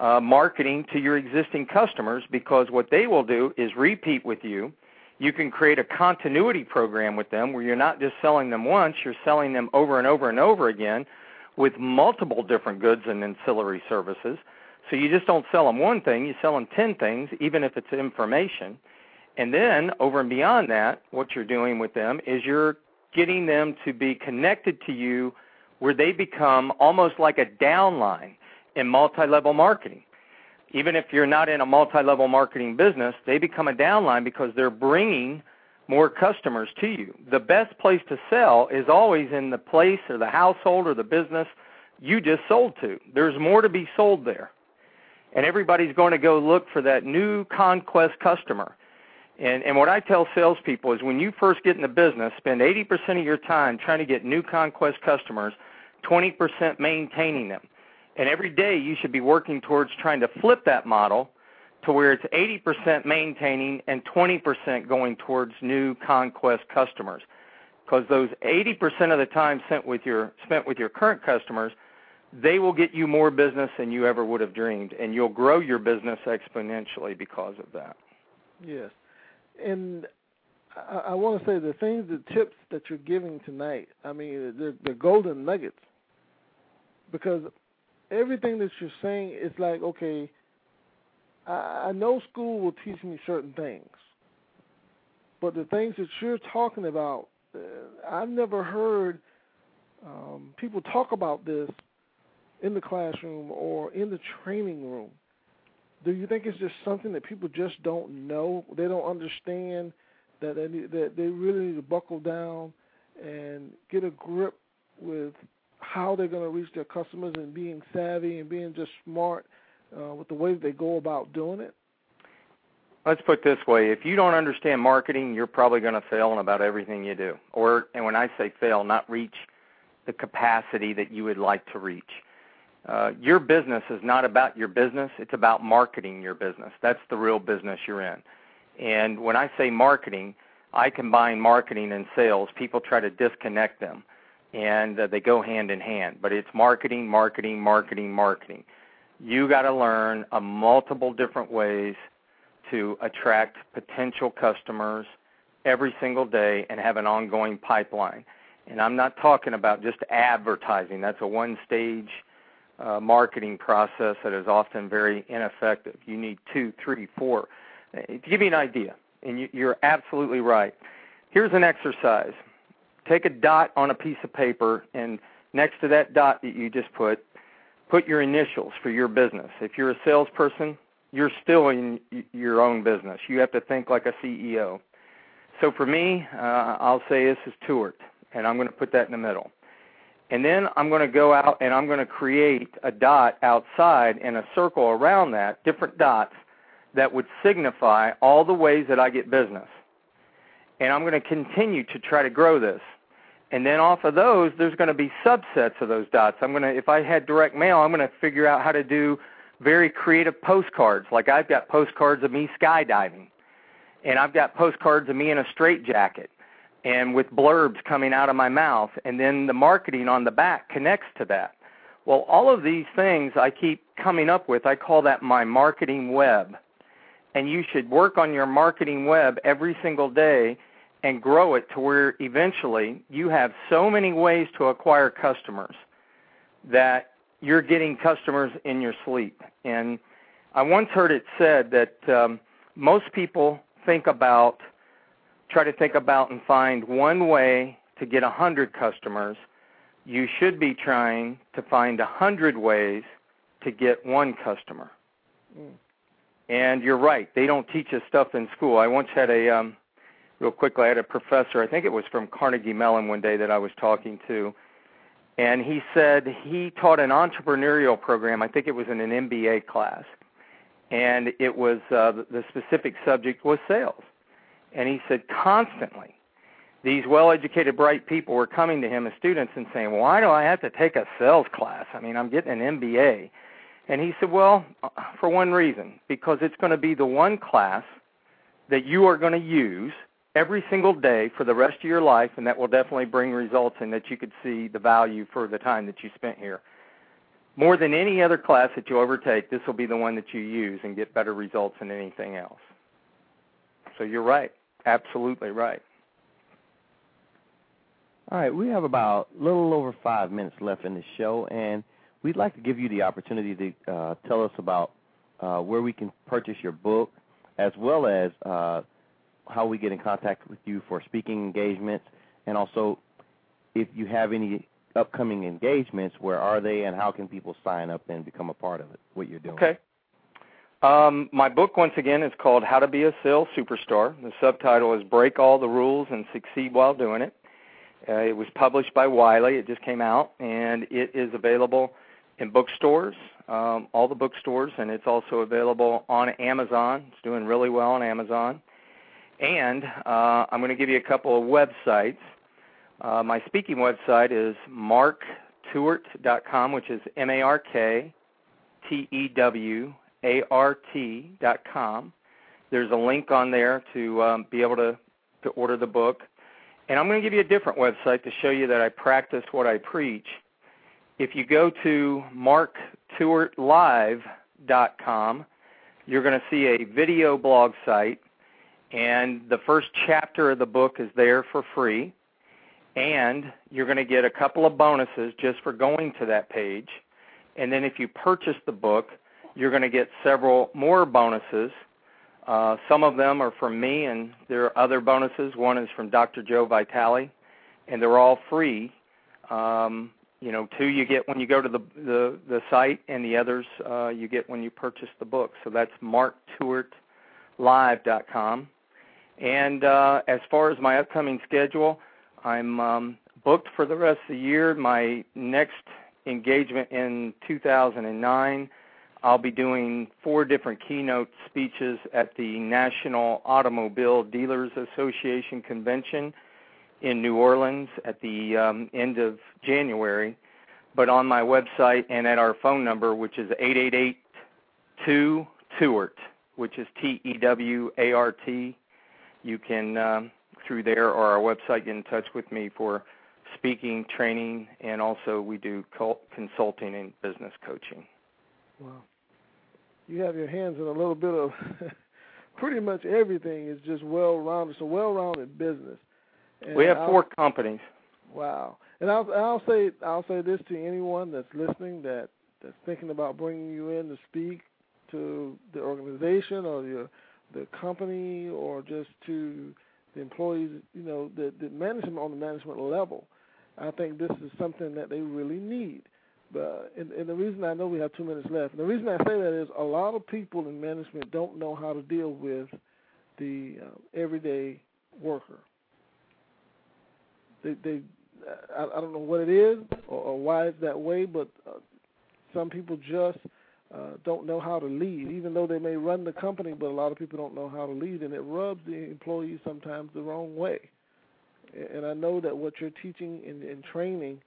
Speaker 4: uh, marketing to your existing customers because what they will do is repeat with you. You can create a continuity program with them where you're not just selling them once, you're selling them over and over and over again with multiple different goods and ancillary services. So you just don't sell them one thing, you sell them 10 things, even if it's information. And then, over and beyond that, what you're doing with them is you're getting them to be connected to you where they become almost like a downline in multi-level marketing. Even if you're not in a multi-level marketing business, they become a downline because they're bringing more customers to you. The best place to sell is always in the place or the household or the business you just sold to. There's more to be sold there. And everybody's going to go look for that new conquest customer. And, and what I tell salespeople is when you first get in the business, spend 80% of your time trying to get new conquest customers, 20% maintaining them. And every day you should be working towards trying to flip that model to where it's 80% maintaining and 20% going towards new conquest customers. Because those 80% of the time spent with your spent with your current customers, they will get you more business than you ever would have dreamed, and you'll grow your business exponentially because of that.
Speaker 2: Yes, and I, I want to say the things, the tips that you're giving tonight. I mean, they're, they're golden nuggets because everything that you're saying is like, okay, I, know school will teach me certain things, but the things that you're talking about, uh, I've never heard um, people talk about this in the classroom or in the training room. Do you think it's just something that people just don't know? They don't understand that they need, that they really need to buckle down and get a grip with how they're going to reach their customers and being savvy and being just smart uh, with the way that they go about doing it?
Speaker 4: Let's put this way: if you don't understand marketing, you're probably going to fail in about everything you do. Or, and when I say fail, not reach the capacity that you would like to reach. Uh, your business is not about your business; it's about marketing your business. That's the real business you're in. And when I say marketing, I combine marketing and sales. People try to disconnect them and uh, they go hand in hand. But it's marketing, marketing, marketing, marketing. You got to learn a multiple different ways to attract potential customers every single day and have an ongoing pipeline. And I'm not talking about just advertising. That's a one-stage uh, marketing process that is often very ineffective. You need two, three, four. Uh, to give you an idea, and you, you're absolutely right. Here's an exercise take a dot on a piece of paper and next to that dot that you just put, put your initials for your business. If you're a salesperson, you're still in your own business. You have to think like a CEO. So for me, uh, I'll say this is Tewart, and I'm going to put that in the middle. And then I'm going to go out and I'm going to create a dot outside and a circle around that, different dots that would signify all the ways that I get business. And I'm going to continue to try to grow this and then off of those there's going to be subsets of those dots. I'm going to if i had direct mail i'm going to figure out how to do very creative postcards. Like i've got postcards of me skydiving and i've got postcards of me in a straitjacket and with blurbs coming out of my mouth and then the marketing on the back connects to that. Well all of these things i keep coming up with i call that my marketing web. And you should work on your marketing web every single day and grow it to where eventually you have so many ways to acquire customers that you're getting customers in your sleep. And I once heard it said that um, most people think about, try to think about and find one way to get a hundred customers. You should be trying to find a hundred ways to get one customer. Mm. And you're right; they don't teach us stuff in school. I once had a um, real quickly, I had a professor, I think it was from Carnegie Mellon one day that I was talking to, and he said he taught an entrepreneurial program. I think it was in an MBA class, and it was uh, the specific subject was sales. And he said constantly, these well-educated, bright people were coming to him as students and saying, "Why do I have to take a sales class? I mean, I'm getting an MBA." And he said, "Well, uh, for one reason, because it's going to be the one class that you are going to use every single day for the rest of your life, and that will definitely bring results and that you could see the value for the time that you spent here. More than any other class that you ever take, this will be the one that you use and get better results than anything else. So you're right. Absolutely right.
Speaker 3: All right, we have about a little over five minutes left in the show, and we'd like to give you the opportunity to uh, tell us about uh, where we can purchase your book, as well as uh, how we get in contact with you for speaking engagements, and also if you have any upcoming engagements, where are they, and how can people sign up and become a part of it? What you're doing?
Speaker 4: Okay. Um, my book, once again, is called How to Be a Sales Superstar. The subtitle is Break All the Rules and Succeed While Doing It. Uh, it was published by Wiley. It just came out, and it is available in bookstores, um, all the bookstores, and it's also available on Amazon. It's doing really well on Amazon. And uh, I'm going to give you a couple of websites. Uh, my speaking website is marktewart.com, which is M A R K T E W A R T.com. There's a link on there to um, be able to, to order the book. And I'm going to give you a different website to show you that I practice what I preach. If you go to marktewartlive.com, you're going to see a video blog site, and the first chapter of the book is there for free. And you're going to get a couple of bonuses just for going to that page. And then if you purchase the book, you're going to get several more bonuses uh, some of them are from me, and there are other bonuses. One is from Dr. Joe Vitale, and they're all free. Um, you know, two you get when you go to the the, the site, and the others uh, you get when you purchase the book. So that's marktewartlive.com. And uh, as far as my upcoming schedule, I'm um, booked for the rest of the year. My next engagement in 2009 I'll be doing four different keynote speeches at the National Automobile Dealers Association convention in New Orleans at the um, end of January. But on my website and at our phone number, which is 888 2 Tewart, which is T E W A R T, you can, um, through there or our website, get in touch with me for speaking, training, and also we do consulting and business coaching.
Speaker 2: Wow you have your hands in a little bit of <laughs> pretty much everything is just well rounded. It's a well rounded business.
Speaker 4: And we have 4 companies.
Speaker 2: Wow. And I'll, I'll say I'll say this to anyone that's listening that that's thinking about bringing you in to speak to the organization or your the company or just to the employees, you know, the, the management on the management level. I think this is something that they really need. But and, and the reason I know we have two minutes left, and the reason I say that is a lot of people in management don't know how to deal with the uh, everyday worker. They, they, I, I don't know what it is or, or why it's that way, but uh, some people just uh, don't know how to lead, even though they may run the company. But a lot of people don't know how to lead, and it rubs the employees sometimes the wrong way. And I know that what you're teaching and, and training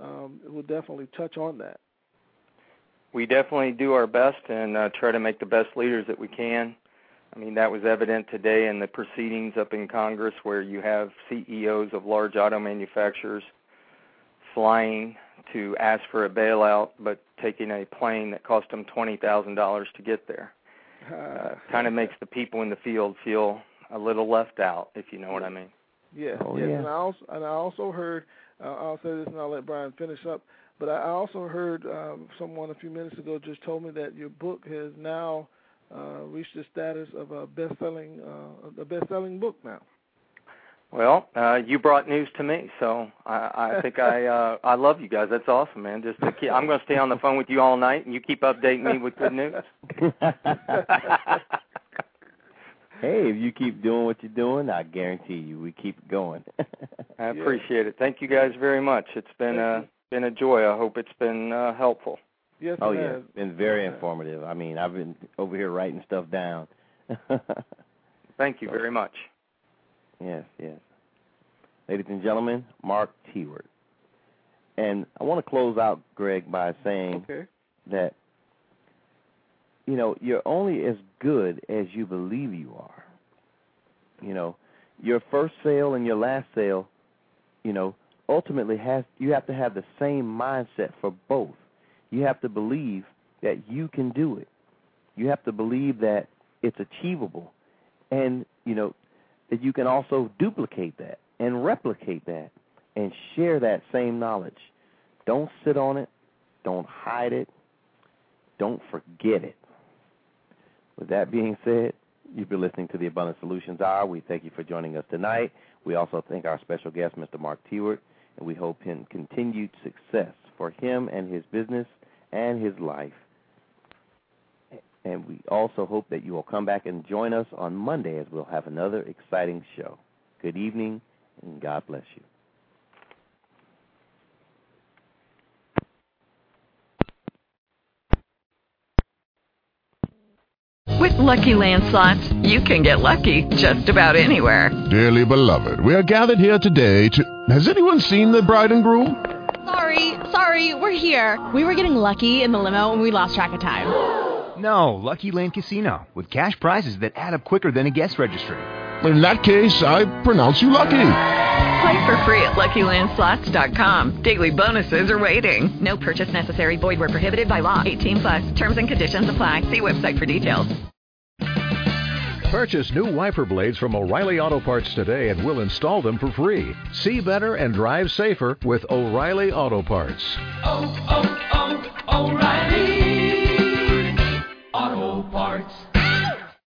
Speaker 2: um, will definitely touch on that.
Speaker 4: We definitely do our best and uh, try to make the best leaders that we can. I mean, that was evident today in the proceedings up in Congress where you have CEOs of large auto manufacturers flying to ask for a bailout, but taking a plane that cost them $20,000 to get there. Uh, kind of makes the people in the field feel a little left out, if you know what I mean.
Speaker 2: Yes,
Speaker 3: oh,
Speaker 2: yes.
Speaker 3: Yeah.
Speaker 2: And I also and I also heard uh, I'll say this and I'll let Brian finish up. But I also heard um, someone a few minutes ago just told me that your book has now uh, reached the status of a best-selling uh, a best-selling book now.
Speaker 4: Well, uh, you brought news to me, so I, I <laughs> think I uh, I love you guys. That's awesome, man. Just to keep, I'm going to stay on the phone with you all night, and you keep updating me with good news. <laughs>
Speaker 3: hey, if you keep doing what you're doing, I guarantee you we keep going. <laughs>
Speaker 4: I appreciate it. Thank you guys very much. It's been a uh, been a joy. I hope it's been uh, helpful.
Speaker 2: Yes.
Speaker 3: Oh
Speaker 2: yeah,
Speaker 3: it's been very informative. I mean, I've been over here writing stuff down.
Speaker 4: Thank you very much.
Speaker 3: Yes, yes. Ladies and gentlemen, Mark Tewart. And I want to close out, Greg, by saying
Speaker 2: okay.
Speaker 3: that you know you're only as good as you believe you are. You know, your first sale and your last sale, you know, ultimately has you have to have the same mindset for both. You have to believe that you can do it. You have to believe that it's achievable, and you know that you can also duplicate that and replicate that and share that same knowledge. Don't sit on it. Don't hide it. Don't forget it. With that being said, you've been listening to the Abundant Solutions Hour. We thank you for joining us tonight. We also thank our special guest, Mr. Mark Tewart, and we hope him continued success for him and his business and his life. And we also hope that you will come back and join us on Monday as we'll have another exciting show. Good evening, and God bless you.
Speaker 5: With Lucky Land slots, you can get lucky just about anywhere.
Speaker 6: Dearly beloved, we are gathered here today to. Has anyone seen the bride and groom?
Speaker 7: Sorry, sorry, we're here. We were getting lucky in the limo and we lost track of time.
Speaker 8: No, Lucky Land Casino, with cash prizes that add up quicker than a guest registry.
Speaker 6: In that case, I pronounce you lucky.
Speaker 5: Play for free at LuckyLandSlots.com. Daily bonuses are waiting. No purchase necessary. Void where prohibited by law. 18 plus. Terms and conditions apply. See website for details.
Speaker 9: Purchase new wiper blades from O'Reilly Auto Parts today and we'll install them for free. See better and drive safer with O'Reilly Auto Parts.
Speaker 10: Oh, oh, oh, O'Reilly Auto Parts.